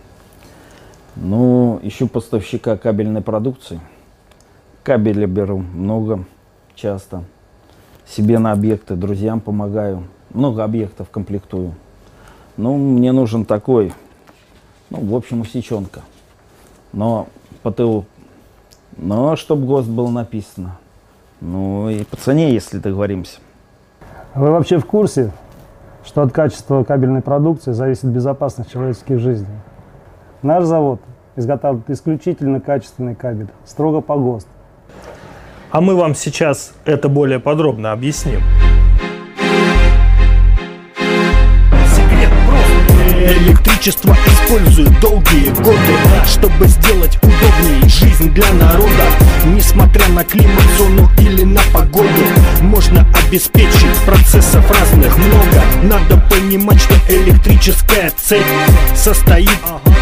Ну, ищу поставщика кабельной продукции. Кабеля беру много, часто. Себе на объекты, друзьям помогаю. Много объектов комплектую. Ну, мне нужен такой ну, в общем, усеченка. Но по ТУ. Но чтобы ГОСТ было написано. Ну и по цене, если договоримся. Вы вообще в курсе, что от качества кабельной продукции зависит безопасность человеческих жизней? Наш завод изготавливает исключительно качественный кабель, строго по ГОСТ. А мы вам сейчас это более подробно объясним. Электричество используют долгие годы Чтобы сделать удобнее жизнь для народа. Не несмотря на климат, зону или на погоду Можно обеспечить процессов разных много. Надо понимать, что электрическая цепь состоит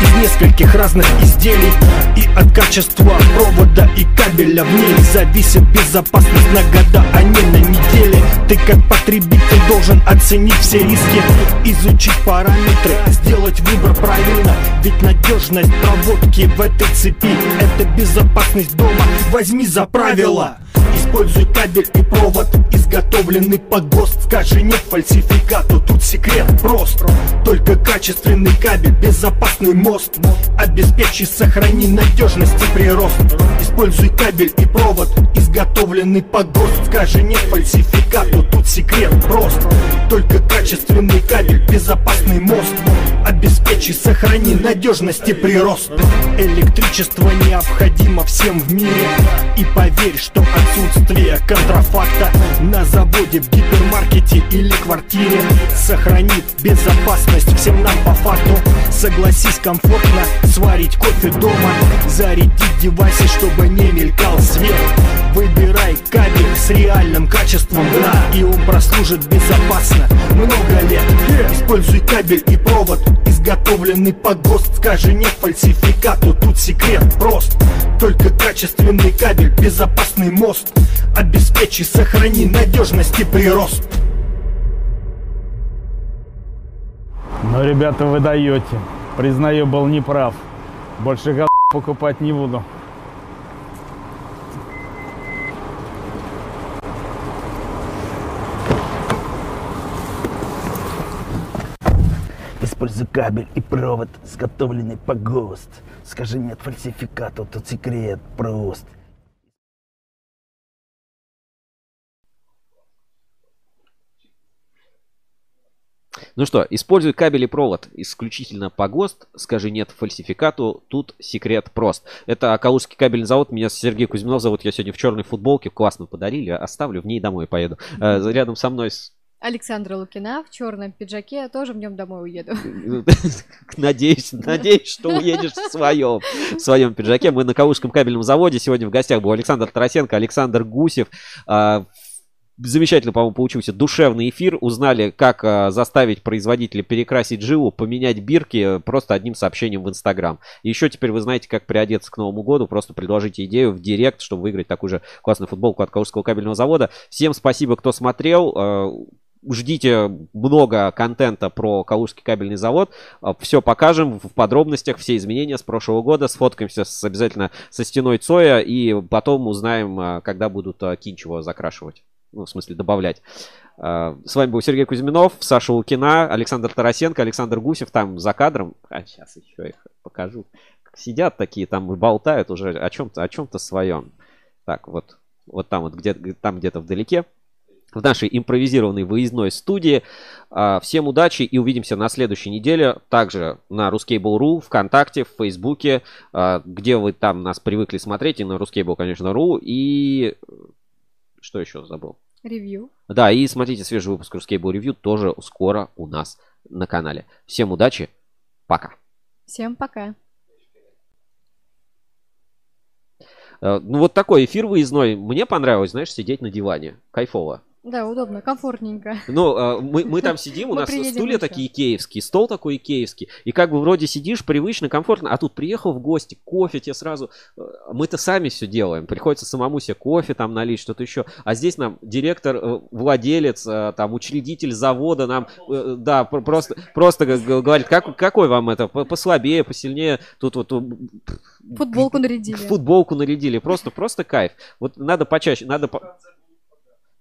из нескольких разных изделий. И от качества провода и кабеля в ней Зависит безопасность на года, а не на недели. Ты как потребитель должен оценить все риски Изучить параметры, сделать выбор правильно. Ведь надежность проводки в этой цепи Это безопасность дома, возьми за правило Используй кабель и провод, изготовленный по ГОСТ Скажи нет фальсификату, тут секрет прост. Только качественный кабель, безопасный мост. Обеспечи, сохрани надежность и прирост. Используй кабель и провод, изготовленный по ГОСТ. Скажи нет фальсификату, тут секрет прост. Только качественный кабель, безопасный мост. Обеспечи, сохрани надежность и прирост. Электричество необходимо всем в мире. И поверь, что отсутствие контрафакта На заводе, в гипермаркете или квартире. Сохранит безопасность всем нам по факту. Согласись комфортно сварить кофе дома. Зарядить девайсы, чтобы не мелькал свет. Выбирай кабель с реальным качеством Да, и он прослужит безопасно много лет. Используй кабель и провод, изготовленный по ГОСТ. Скажи нет фальсификату, тут секрет прост. Только качественный кабель, безопасный мост Обеспечи, сохрани надежность и прирост Но, ребята, вы даете. Признаю, был неправ. Больше гад покупать не буду. Используй кабель и провод, изготовленный по ГОСТ. Скажи нет фальсификату, тут секрет прост. Ну что, используй кабель и провод исключительно по ГОСТ. Скажи нет фальсификату, тут секрет прост. Это Калужский кабельный завод. Меня Сергей Кузьминов зовут. Я сегодня в черной футболке. Классно подарили. Оставлю, в ней домой поеду. Э, Рядом со мной с Александра Лукина в черном пиджаке, тоже в нем домой уеду. <laughs> Надеюсь, надеюсь, что уедешь в своем, в своем пиджаке. Мы на Калужском кабельном заводе. Сегодня в гостях был Александр Тарасенко, Александр Гусев. Замечательно, по-моему, получился душевный эфир. Узнали, как а, заставить производителя перекрасить жилу, поменять бирки просто одним сообщением в Инстаграм. Еще теперь вы знаете, как приодеться к Новому году. Просто предложите идею в директ, чтобы выиграть такую же классную футболку от Калужского кабельного завода. Всем спасибо, кто смотрел. А, Ждите много контента про Калужский кабельный завод. Все покажем в подробностях, все изменения с прошлого года. Сфоткаемся с, обязательно со стеной Цоя и потом узнаем, когда будут а, Кинчево закрашивать. Ну, в смысле, добавлять. А, С вами был Сергей Кузьминов, Саша Лукина, Александр Тарасенко, Александр Гусев там за кадром. А сейчас еще их покажу. Сидят такие там болтают уже о чем-то, о чем-то своем. Так, вот, вот там вот где там где-то вдалеке в нашей импровизированной выездной студии. А, Всем удачи и увидимся на следующей неделе. Также на Ruskable.ru, ВКонтакте, в Фейсбуке, а, где вы там нас привыкли смотреть. И на Ruskable, конечно, .ru. И что еще забыл? Ревью. Да, и смотрите свежий выпуск Ruskable Review тоже скоро у нас на канале. Всем удачи, пока. Всем пока. Э, Ну вот такой эфир выездной. Мне понравилось, знаешь, сидеть на диване. Кайфово. Да, удобно, комфортненько. Ну, э, мы, мы там сидим, <laughs> у нас стулья еще. такие икеевские, стол такой икеевский. И как бы вроде сидишь привычно, комфортно, а тут приехал в гости, кофе тебе сразу... э, Мы-то сами все делаем. Приходится самому себе кофе там налить, что-то еще. А здесь нам директор, э, владелец, э, там, учредитель завода нам, э, да, пр- просто, просто говорит, как, какой вам это, По- послабее, посильнее. Тут вот... э, Футболку нарядили. Футболку нарядили. Просто, просто кайф. Вот надо почаще, надо...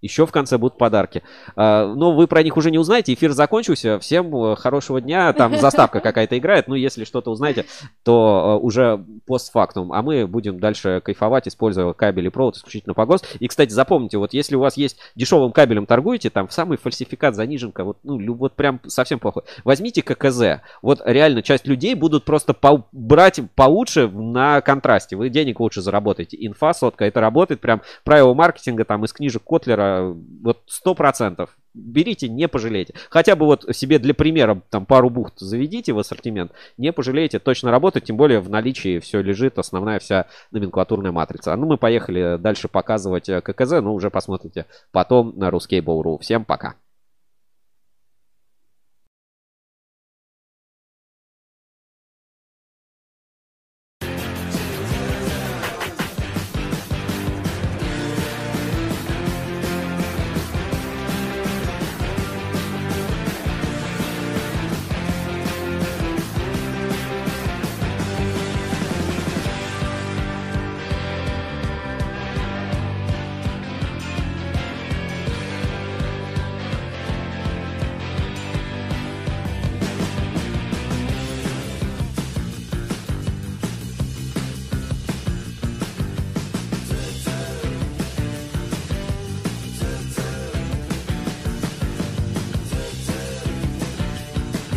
Еще в конце будут подарки. А, Но вы про них уже не узнаете. Эфир закончился. Всем э, хорошего дня. Там заставка <laughs> какая-то играет. Ну, если что-то узнаете, то э, уже постфактум. А мы будем дальше кайфовать, используя кабель и провод исключительно по ГОСТ. И, кстати, запомните, вот если у вас есть дешевым кабелем торгуете, там самый фальсификат, заниженка, вот, ну, вот прям совсем плохой. Возьмите ККЗ. Вот реально часть людей будут просто по- брать получше на контрасте. Вы денег лучше заработаете. Инфа, сотка, это работает. Прям правила маркетинга там из книжек Котлера вот сто процентов. берите, не пожалеете. Хотя бы вот себе для примера там пару бухт заведите в ассортимент, не пожалеете, точно работает, тем более в наличии все лежит, основная вся номенклатурная матрица. А ну мы поехали дальше показывать э, ККЗ, ну уже посмотрите потом на Ruskable.ru. Всем пока.